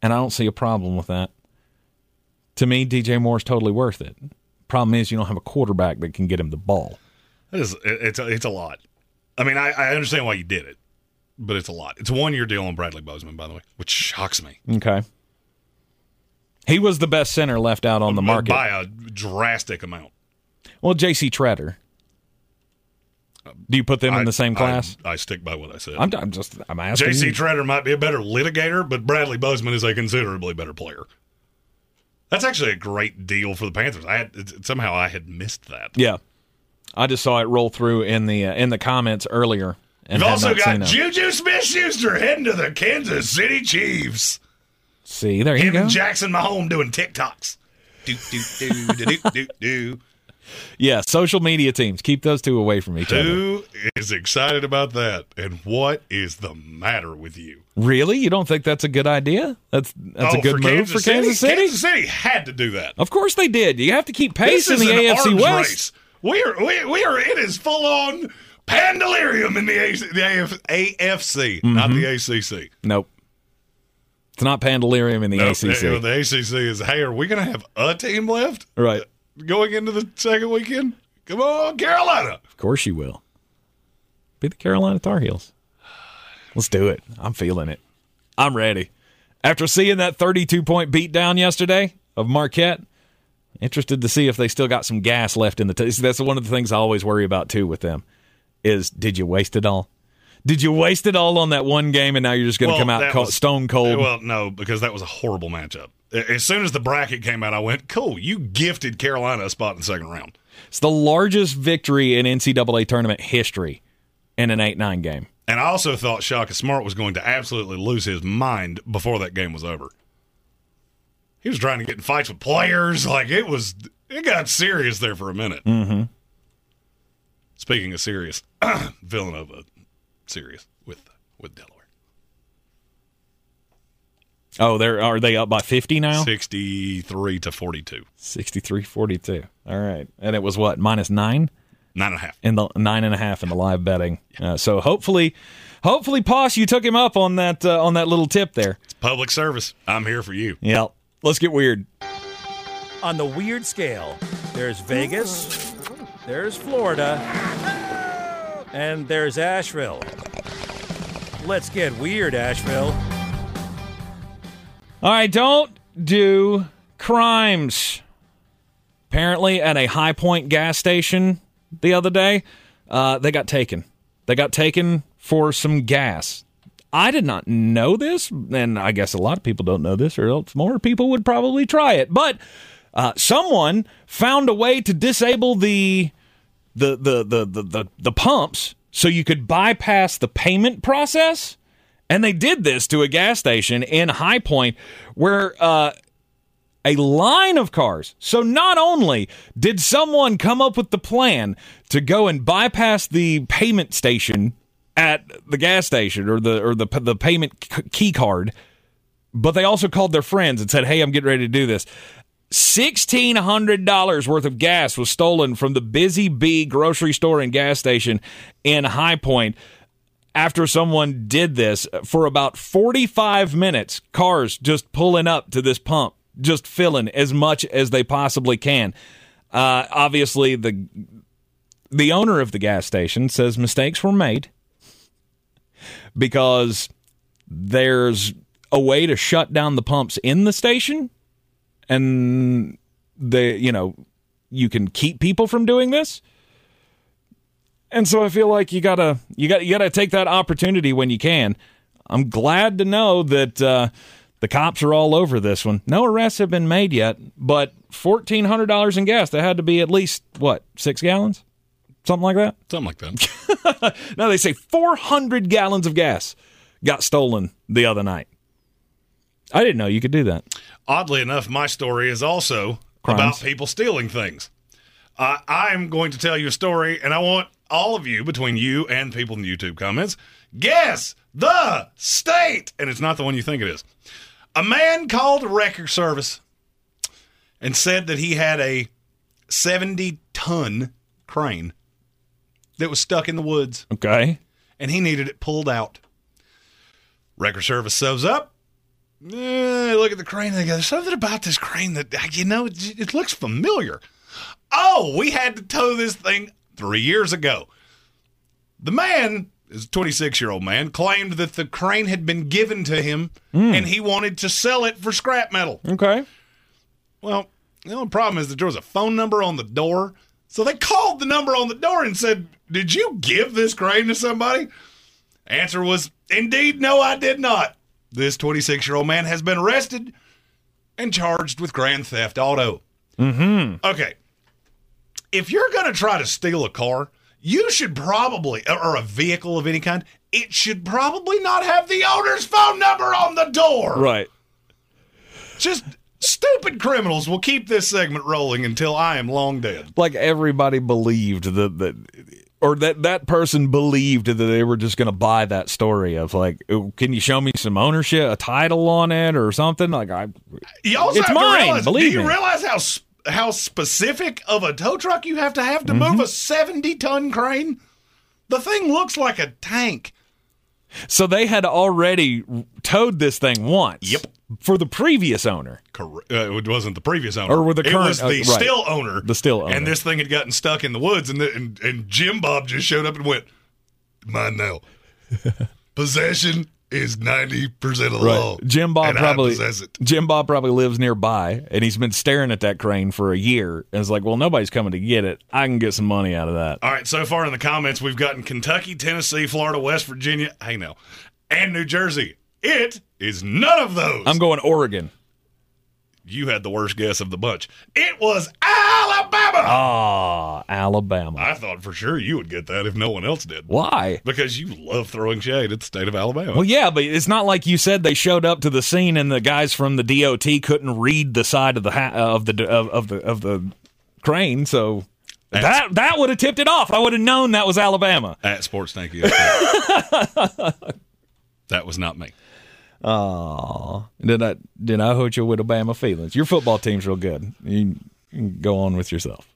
And I don't see a problem with that. To me, DJ Moore's totally worth it. Problem is, you don't have a quarterback that can get him the ball. It is, it's a, it's a lot. I mean, I, I understand why you did it, but it's a lot. It's a one year deal on Bradley Bozeman, by the way, which shocks me Okay. He was the best center left out on the market. by a drastic amount. Well, J.C. Tretter. Do you put them in the same class? I, stick by what I said. I'm, I'm just I'm asking. J.C. Tretter might be a better litigator, but Bradley Bozeman is a considerably better player. That's actually a great deal for the Panthers. I had somehow I had missed that. Yeah, I just saw it roll through in the uh, in the comments earlier. You've also got. Juju Smith-Schuster heading to the Kansas City Chiefs. See, there you Him go. and Jackson Mahomes doing TikToks. Do do do do do do do. *laughs* Yeah, social media teams keep those two away from each other. Who is excited about that? And what is the matter with you? Really, you don't think that's a good idea? That's that's Oh, a good move for Kansas City. Kansas City had to do that. Of course they did. You have to keep pace in the AFC West. race. We are we, we are it is full on pandalirium in the, AC, the AF, AFC, not Mm-hmm. the ACC. Nope, it's not Pandalirium in the No, ACC. The, the ACC is hey, are we going to have a team left right? going into the second weekend? Come on, Carolina. Of course you will. Be the Carolina Tar Heels. Let's do it. I'm feeling it. I'm ready. After seeing that 32 point beatdown yesterday of Marquette, interested to see if they still got some gas left in the. T- that's one of the things I always worry about too with them. Is did you waste it all? Did you waste it all on that one game and now you're just going to Well, come out cold, was- stone cold? Well, no, because that was a horrible matchup. As soon as the bracket came out, I went, "Cool, you gifted Carolina a spot in the second round." it's the largest victory in NCAA tournament history in an 8 9 game. And I also thought Shaka Smart was going to absolutely lose his mind before that game was over. He was trying to get in fights with players. Like it was, it got serious there for a minute. Mm-hmm. Speaking of serious, *clears throat* Villanova, serious with with Delaware. Oh, they're are they up by 50 now? Sixty-three to forty-two. 63 42. All right. And it was what, minus nine? Nine and a half. In the nine and a half in the live betting. Uh, so hopefully, hopefully, Posh, you took him up on that uh, on that little tip there. It's public service. I'm here for you. Yeah. Let's get weird. On the weird scale, there's Vegas, there's Florida, and there's Asheville. Let's get weird, Asheville. All right. Don't do crimes. Apparently, at a High Point gas station the other day, uh, they got taken. They got taken for some gas. I did not know this, and I guess a lot of people don't know this, or else more people would probably try it. But uh, someone found a way to disable the the the the the the, the pumps so you could bypass the payment process. And they did this to a gas station in High Point where uh, a line of cars. So not only did someone come up with the plan to go and bypass the payment station at the gas station or the or the the payment key card, but they also called their friends and said, "Hey, I'm getting ready to do this." Sixteen hundred dollars worth of gas was stolen from the Busy Bee grocery store and gas station in High Point after someone did this for about 45 minutes. Cars just pulling up to this pump just filling as much as they possibly can. Uh, obviously the the owner of the gas station says mistakes were made because there's a way to shut down the pumps in the station and they you know you can keep people from doing this. And so i feel like you gotta you gotta you gotta take that opportunity when you can. I'm glad to know that uh, the cops are all over this one. No arrests have been made yet but $1400 in gas that had to be at least what six gallons? Something like that? Something like that. *laughs* now they say 400 gallons of gas got stolen the other night i didn't know you could do that Oddly enough, my story is also Crimes. about people stealing things. Uh, I'm going to tell you a story, and I want all of you, between you and people in the YouTube comments, guess the state. And it's not the one you think it is. A man called a record service and said that he had a 70 ton crane that was stuck in the woods okay and he needed it pulled out. Record service shows up. Eh, look at the crane. They go, there's something about this crane that, you know, it, it looks familiar. Oh, we had to tow this thing three years ago. The man is a 26 year old man, claimed that the crane had been given to him and he wanted to sell it for scrap metal. okay Well, the only problem is that there was a phone number on the door. So they called the number on the door and said, Did you give this crane to somebody? Answer was, Indeed, no, I did not. This 26 year old man has been arrested and charged with grand theft auto. mm-hmm Okay. If you're going to try to steal a car, you should probably, or a vehicle of any kind, it should probably not have the owner's phone number on the door. right Just stupid criminals will keep this segment rolling until I am long dead. like everybody believed that that or that that person believed that they were just going to buy that story of like can you show me some ownership a title on it or something like i You also It's mine, realize, believe do you me. realize how how specific of a tow truck you have to have to Mm-hmm. move a 70 ton crane? The thing looks like a tank. So they had already towed this thing once Yep. for the previous owner Cor- uh, it wasn't the previous owner. Or with the current. it was the uh, right. still owner. The still owner. And this thing had gotten stuck in the woods, and, the, and, and Jim Bob just showed up and went, Mine now. *laughs* Possession is 90% of the law. jim bob probably it. jim bob probably lives nearby and he's been staring at that crane for a year and it's like well nobody's coming to get it i can get some money out of that All right, so far in the comments, we've gotten Kentucky, Tennessee, Florida, West Virginia, hey now, and New Jersey. It is none of those. i'm going oregon you had the worst guess of the bunch. It was Alabama. ah alabama I thought for sure you would get that if no one else did. why Because you love throwing shade at the state of Alabama. Well, yeah, but it's not like you said they showed up to the scene and the guys from the DOT couldn't read the side of the ha- of the of, of the of the crane, so that that would have tipped it off. I would have known that was Alabama. At Sports Tanky. *laughs* that was not me. Oh, did I did I hurt you with Alabama feelings? Your football team's real good. You, go on with yourself.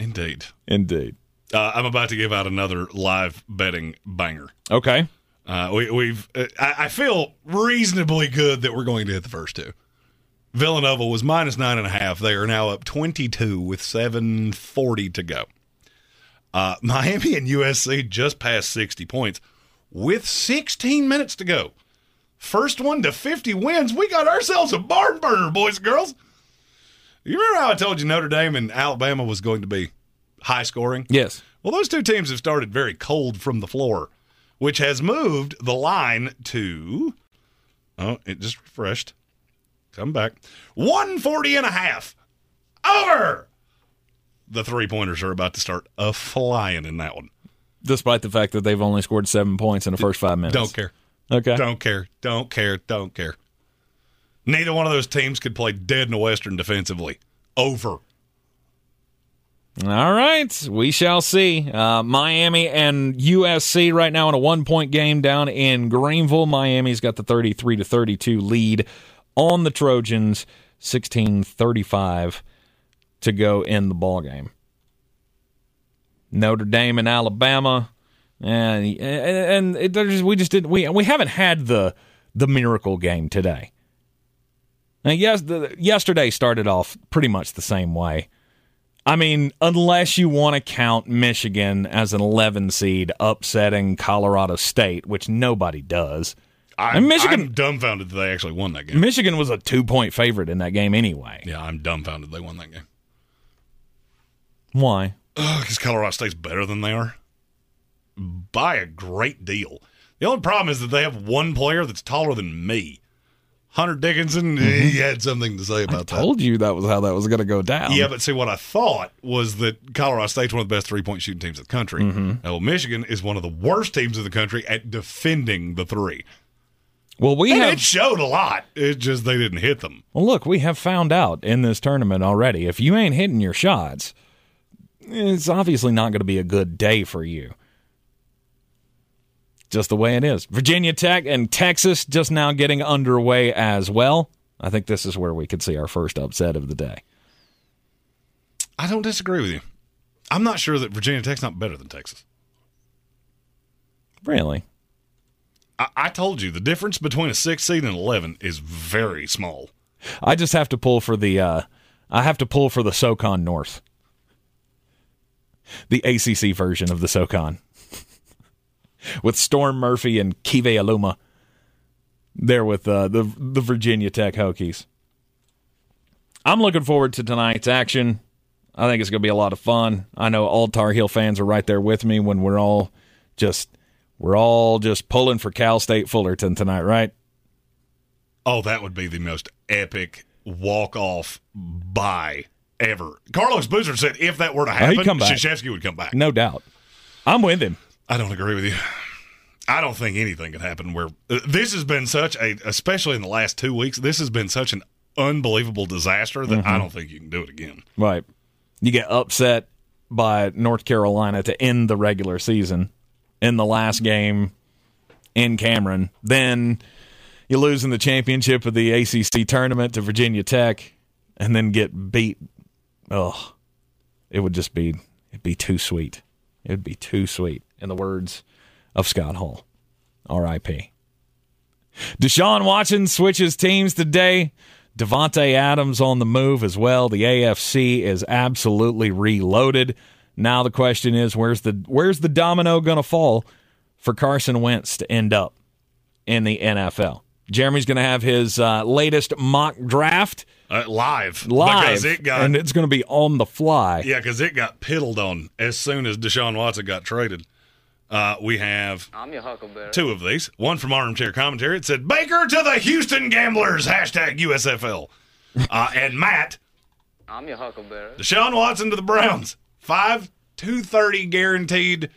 Indeed. Indeed. Uh, I'm about to give out another live betting banger. Okay. Uh, we, we've. Uh, I, I feel reasonably good that we're going to hit the first two. Villanova was minus nine and a half. They are now up 22 with 7:40 to go. Uh, *laughs* Miami and USC just passed 60 points with 16 minutes to go. First one to 50 wins. We got ourselves a barn burner, boys and girls. You remember how I told you Notre Dame and Alabama was going to be high scoring? Yes. Well, those two teams have started very cold from the floor, which has moved the line to. Oh, it just refreshed. Come back. 140 and a half. Over. The three pointers are about to start a flying in that one. Despite the fact that they've only scored seven points in the first five minutes. Don't care. Okay. Don't care. Don't care. Don't care. Neither one of those teams could play dead in the Western defensively. Over. All right, we shall see. Uh, Miami and USC right now in a one-point game down in Greenville. Miami's got the 33 to 32 lead on the Trojans. 16-35 to go in the ball game. Notre Dame and Alabama, and and it, there's- we just didn't we we haven't had the the miracle game today. Now, yes, the, yesterday started off pretty much the same way. I mean, unless you want to count Michigan as an 11 seed upsetting Colorado State, which nobody does. I'm, And Michigan- I'm dumbfounded that they actually won that game. Michigan was a two point favorite in that game anyway. Yeah, I'm dumbfounded they won that game. Why? Because Colorado State's better than they are by a great deal. The only problem is that they have one player that's taller than me. Hunter Dickinson, he had something to say about that. I Told you that was how that was going to go down. Yeah, but see, what I thought was that Colorado State's one of the best three point shooting teams in the country. Mhm. Now, Michigan is one of the worst teams in the country at defending the three. Well, we and have it showed a lot. It just they didn't hit them. Well, look, we have found out in this tournament already. If you ain't hitting your shots, it's obviously not going to be a good day for you. Just the way it is. Virginia Tech and Texas just now getting underway as well. I think this is where we could see our first upset of the day. I don't disagree with you. I'm not sure that Virginia Tech's not better than Texas. Really? I, I told you the difference between a six seed and eleven is very small. I just have to pull for the uh I have to pull for the SoCon North. The ACC version of the SoCon. with Storm Murphy and Keve Aluma. There with uh, the the Virginia Tech Hokies. I'm looking forward to tonight's action. I think it's going to be a lot of fun. I know all Tar Heel fans are right there with me when we're all just we're all just pulling for Cal State Fullerton tonight, right? Oh, that would be the most epic walk off by ever. Carlos Boozer said if that were to Oh, happen, he'd come back. Krzyzewski would come back. No doubt. I'm with him. I don't agree with you. I don't think anything could happen where uh, this has been such a, especially in the last two weeks, this has been such an unbelievable disaster that I Mhm. don't think you can do it again. Right. You get upset by North Carolina to end the regular season in the last game in Cameron. Then you lose in the championship of the ACC tournament to Virginia Tech and then get beat. Oh, it would just be it'd be too sweet. It would be too sweet in the words of Scott Hall. R.I.P. Deshaun Watson switches teams today. Davante Adams on the move as well. The AFC is absolutely reloaded. Now the question is, where's the where's the domino going to fall for Carson Wentz to end up in the NFL? Jeremy's going to have his uh, latest mock draft Uh, live. live, Because it got, and it's going to be on the fly. yeah, because it got piddled on as soon as Deshaun Watson got traded. Uh, we have I'm your huckleberry. two of these. One from Armchair Commentary. It said, Baker to the Houston Gamblers, hashtag USFL. Uh, and Matt, I'm your huckleberry. Deshaun Watson to the Browns. Five, 230 guaranteed.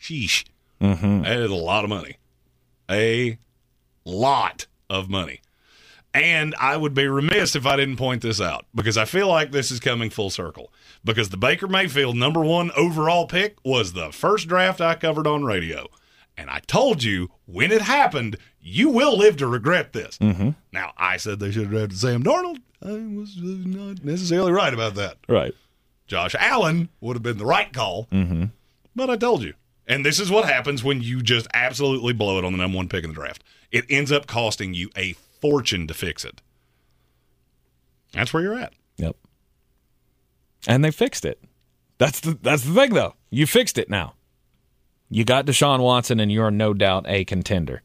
Sheesh. Mm-hmm. That is a lot of money. A lot of money. And I would be remiss if I didn't point this out because I feel like this is coming full circle. Because the Baker Mayfield number one overall pick was the first draft I covered on radio. And I told you when it happened, you will live to regret this. Mm-hmm. Now, I said they should have drafted Sam Darnold. I was not necessarily right about that. Right. Josh Allen would have been the right call, Mm-hmm. but I told you. And this is what happens when you just absolutely blow it on the number one pick in the draft. It ends up costing you a fortune to fix it. That's where you're at. Yep. And they fixed it. That's the that's the thing though. You fixed it now. You got Deshaun Watson and you're no doubt a contender.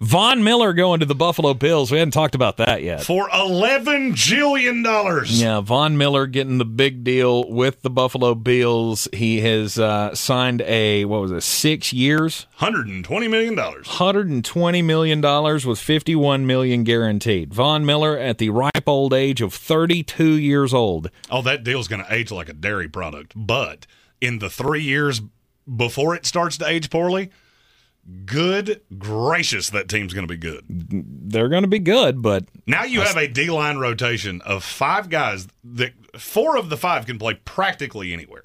Von Miller going to the Buffalo Bills. We hadn't talked about that yet. For $11. Yeah, Von Miller getting the big deal with the Buffalo Bills. He has uh, signed a what was it, six years, $120 million. hundred and twenty million dollars with fifty one million guaranteed. Von Miller at the ripe old age of thirty two years old. Oh, that deal's going to age like a dairy product. But in the three years before it starts to age poorly, good gracious, that team's going to be good. They're going to be good, but Now you have a D line rotation of five guys that four of the five can play practically anywhere.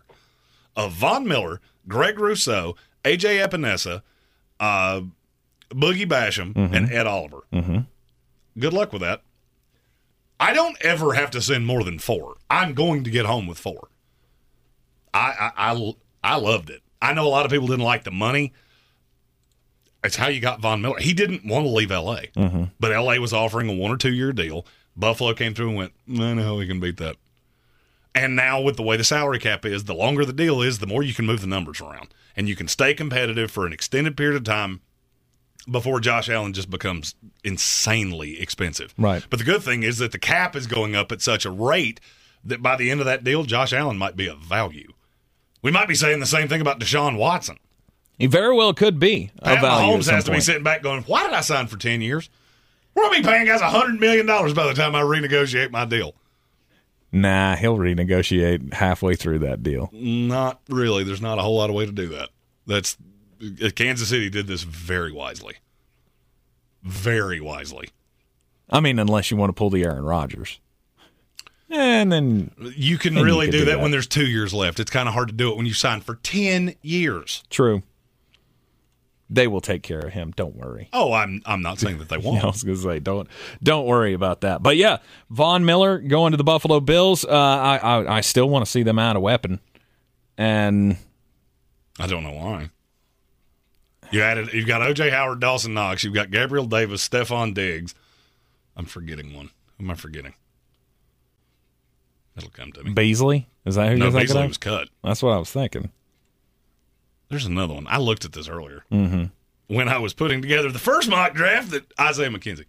Of Von Miller, Greg Rousseau, AJ Epenesa, uh, Boogie Basham, and Ed Oliver. Mm-hmm. Good luck with that. I don't ever have to send more than four. I'm going to get home with four. I I, I, I loved it. I know a lot of people didn't like the money. It's how you got Von Miller. He didn't want to leave L.A. Mm-hmm. But LA was offering a one or two year deal. Buffalo came through and went, I know how we can beat that. And now with the way the salary cap is, the longer the deal is, the more you can move the numbers around. And you can stay competitive for an extended period of time before Josh Allen just becomes insanely expensive. Right. But the good thing is that the cap is going up at such a rate that by the end of that deal, Josh Allen might be a value. We might be saying the same thing about Deshaun Watson. He very well could be Pat value. Mahomes has to be sitting back going, "Why did I sign for ten years? We're gonna be paying guys hundred million dollars by the time I renegotiate my deal." Nah, he'll renegotiate halfway through that deal. Not really. There's not a whole lot of way to do that. That's Kansas City did this very wisely. Very wisely. I mean, unless you want to pull the Aaron Rodgers. And then You can Then really could do, do that, that. when there's two years left. It's kind of hard to do it when you sign for ten years. True. They will take care of him. Don't worry. Oh, I'm I'm not saying that they *laughs* won't. I was going to say don't don't worry about that. But yeah, Von Miller going to the Buffalo Bills. Uh, I, I I still want to see them out a weapon, and I don't know why. You added. You've got OJ Howard, Dawson Knox. You've got Gabriel Davis, Stefon Diggs. I'm forgetting one. Who am I forgetting? It'll come to me. Beasley is that who no, Beasley was cut. That's what I was thinking. There's another one. I looked at this earlier hmm when I was putting together the first mock draft. That Isaiah McKenzie.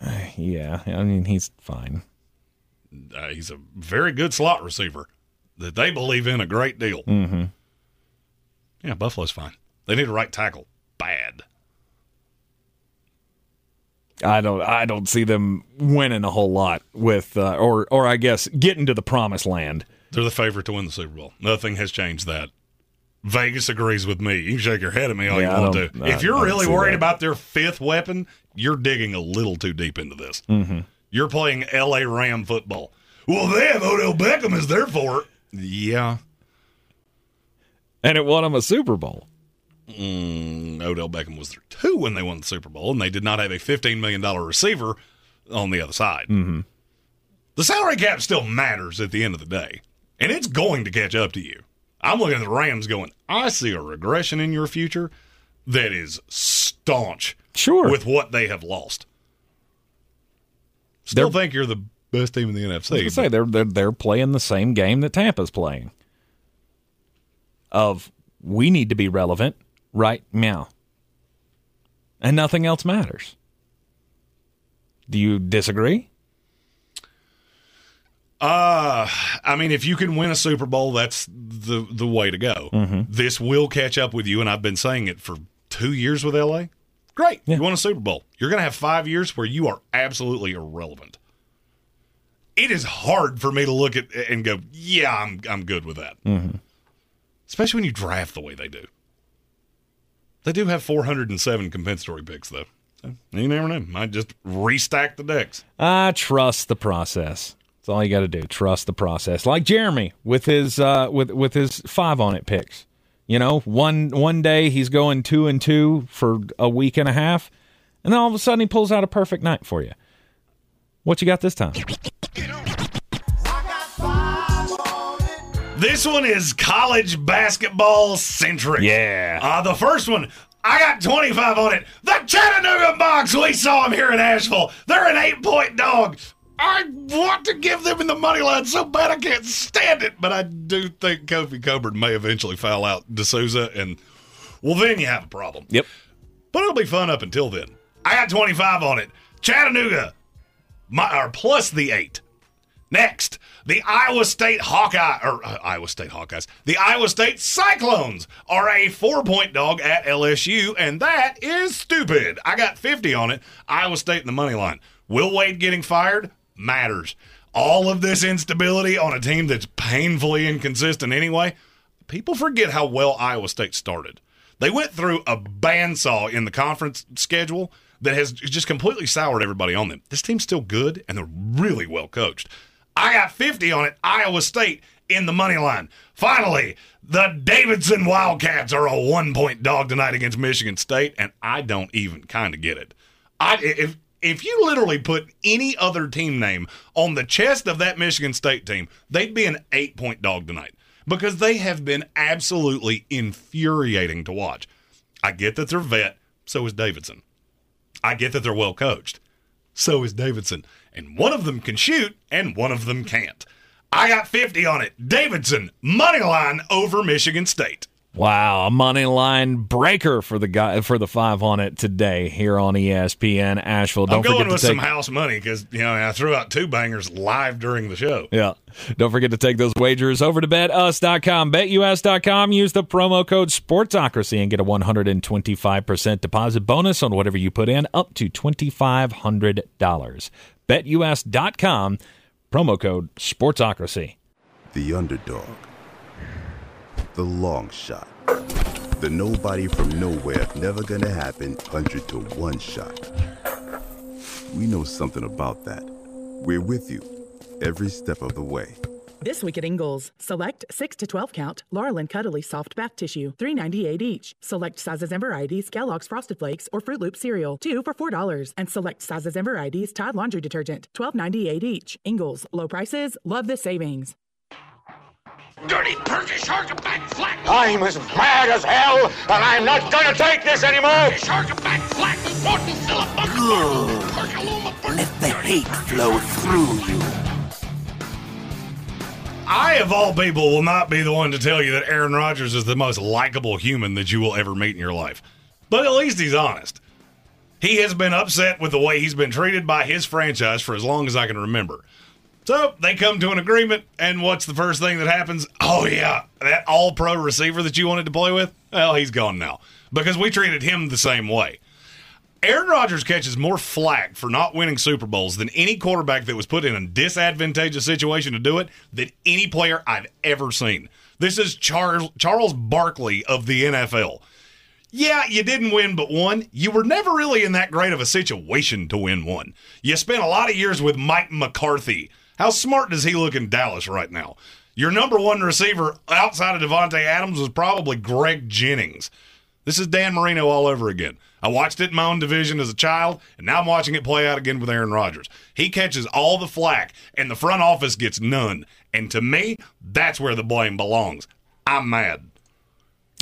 *sighs* Yeah, I mean he's fine. Uh, he's a very good slot receiver that they believe in a great deal. Mm-hmm. Yeah, Buffalo's fine. They need a right tackle bad. I don't I don't see them winning a whole lot with uh, or or I guess getting to the promised land. They're the favorite to win the Super Bowl. Nothing has changed that. Vegas agrees with me. You can shake your head at me all Yeah, you want to. I- if you're really worried that. about their fifth weapon, you're digging a little too deep into this. Mm-hmm. You're playing L.A. Ram football. Well, they have Odell Beckham as their for it. Yeah. And it won them a Super Bowl. Mm, Odell Beckham was their two when they won the Super Bowl, and they did not have a $15 million receiver on the other side. Mm-hmm. The salary cap still matters at the end of the day, and it's going to catch up to you. I'm looking at the Rams going, I see a regression in your future that is staunch Sure. with what they have lost. Still think you're the best team in the I was NFC. gonna say they're, they're they're playing the same game that Tampa's playing. Of we need to be relevant, right? Meow. And nothing else matters. Do you disagree? Uh, I mean, if you can win a Super Bowl, that's the the way to go. Mhm. This will catch up with you, and I've been saying it for two years with LA. Great, you won a Super Bowl. You're going to have five years where you are absolutely irrelevant. It is hard for me to look at and go, yeah, I'm I'm good with that. Mm-hmm. Especially when you draft the way they do. They do have 407 compensatory picks, though. So you never know. Might just restack the decks. I trust the process. That's all you got to do. Trust the process. Like Jeremy with his uh, with with his five on it picks. You know, one one day he's going two and two for a week and a half, and then all of a sudden he pulls out a perfect night for you. What you got this time? This one is college basketball centric. Yeah. Uh, the first one, I got 25 on it. The Chattanooga Mocs, we saw them here in Asheville. They're an eight point dog. I want to give them in the money line so bad I can't stand it, but I do think Kofi Cockburn may eventually foul out De Sousa, and well, then you have a problem. Yep. But it'll be fun up until then. I got 25 on it. Chattanooga, my, or plus the eight. Next, the Iowa State Hawkeye or uh, Iowa State Hawkeyes. The Iowa State Cyclones are a four-point dog at LSU, and that is stupid. I got 50 on it. Iowa State in the money line. Will Wade getting fired matters. All of this instability on a team that's painfully inconsistent anyway. People forget how well Iowa State started. They went through a bandsaw in the conference schedule that has just completely soured everybody on them. This team's still good, and they're really well coached. I got 50 on it. Iowa State in the money line. Finally, the Davidson Wildcats are a one point dog tonight against Michigan State, and I don't even kind of get it. I if if you literally put any other team name on the chest of that Michigan State team, they'd be an eight point dog tonight because they have been absolutely infuriating to watch. I get that they're vet, so is Davidson. I get that they're well coached. So is Davidson. And one of them can shoot and one of them can't. I got 50 on it. Davidson, money line over Michigan State. Wow, a money line breaker for the guy for the five on it today here on ESPN Asheville. Don't I'm going forget with to take some house money because, you know, I threw out two bangers live during the show. Yeah. Don't forget to take those wagers over to betus.com. BetUS.com. Use the promo code Sportsocracy and get a 125% deposit bonus on whatever you put in, up to $2,500. BetUS.com. Promo code Sportsocracy. The underdog. The long shot. The nobody from nowhere, never gonna happen 100 to 1 shot. We know something about that. We're with you every step of the way. This week at Ingles, select 6 to 12 count Laura Lynn Cuddly Soft Bath Tissue, $3.98 each. Select sizes and varieties Kellogg's Frosted Flakes or Froot Loop cereal, 2 for $4. And select sizes and varieties Tide Laundry Detergent, $12.98 each. Ingles, low prices, love the savings. Dirty Turkish back flat. I'm as mad as hell, and I'm not gonna take this anymore. back flat. Morton Good. Let the hate flow through you. I, of all people, will not be the one to tell you that Aaron Rodgers is the most likable human that you will ever meet in your life. But at least he's honest. He has been upset with the way he's been treated by his franchise for as long as I can remember. So they come to an agreement, and what's the first thing that happens? Oh, yeah, that all pro receiver that you wanted to play with? Well, he's gone now because we treated him the same way. Aaron Rodgers catches more flack for not winning Super Bowls than any quarterback that was put in a disadvantageous situation to do it than any player I've ever seen. This is Charles Charles Barkley of the NFL. Yeah, you didn't win but one. You were never really in that great of a situation to win one. You spent a lot of years with Mike McCarthy. How smart does he look in Dallas right now? Your number one receiver outside of Davante Adams was probably Greg Jennings. This is Dan Marino all over again. I watched it in my own division as a child, and now I'm watching it play out again with Aaron Rodgers. He catches all the flack, and the front office gets none. And to me, that's where the blame belongs. I'm mad.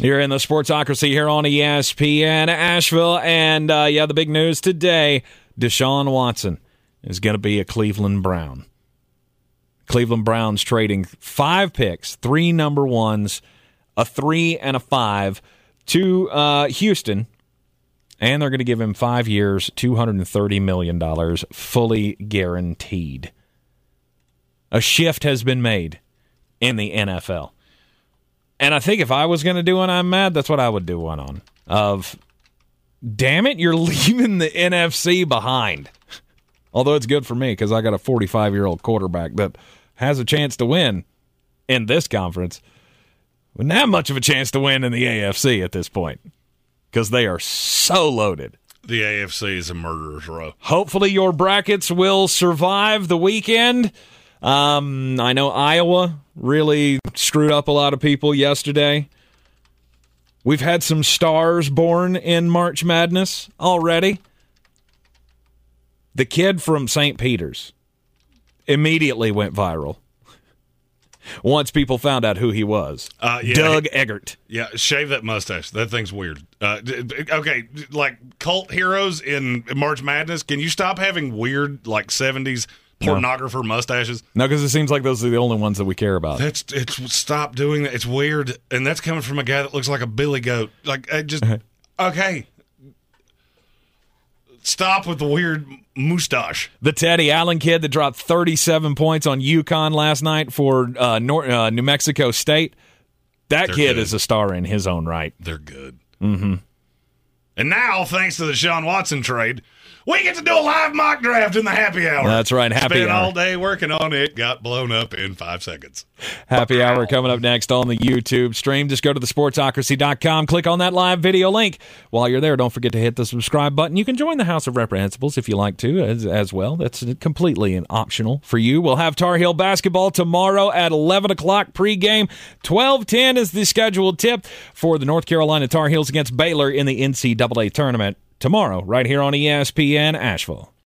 You're in the Sportsocracy here on ESPN Asheville. And uh, yeah, the big news today Deshaun Watson is going to be a Cleveland Brown. Cleveland Browns trading five picks, three number ones, a three and a five to uh, Houston. And they're going to give him five years, $230 million, fully guaranteed. A shift has been made in the NFL. And I think if I was going to do one, I'm mad. That's what I would do one on. Of, damn it, you're *laughs* leaving the NFC behind. Although it's good for me because I got a 45 year old quarterback that has a chance to win in this conference. Wouldn't have much of a chance to win in the AFC at this point because they are so loaded. The AFC is a murderer's row. Hopefully, your brackets will survive the weekend. Um, I know Iowa really screwed up a lot of people yesterday. We've had some stars born in March Madness already. The kid from St. Peter's immediately went viral once people found out who he was. Uh, yeah, Doug Edert. Yeah, shave that mustache. That thing's weird. Uh, okay, like cult heroes in March Madness, can you stop having weird, like 70s No. pornographer mustaches? No, because it seems like those are the only ones that we care about. That's it's stop doing that. It's weird, and that's coming from a guy that looks like a billy goat. Like, I just *laughs* okay. Stop with the weird mustache. The Teddy Allen kid that dropped 37 points on UConn last night for uh, uh, New Mexico State. That They're kid good. is a star in his own right. They're good. Mm-hmm. And now, thanks to Deshaun Watson trade, we get to do a live mock draft in the happy hour. That's right, happy Spent hour. all day working on it, got blown up in five seconds. Happy hour coming up next on the YouTube stream. Just go to the sportsocracy.com, click on that live video link. While you're there, don't forget to hit the subscribe button. You can join the House of Reprehensibles if you like to as, as well. That's completely an optional for you. We'll have Tar Heel basketball tomorrow at 11 o'clock pregame. 12:10 is the scheduled tip for the North Carolina Tar Heels against Baylor in the NCAA tournament tomorrow, right here on ESPN Asheville.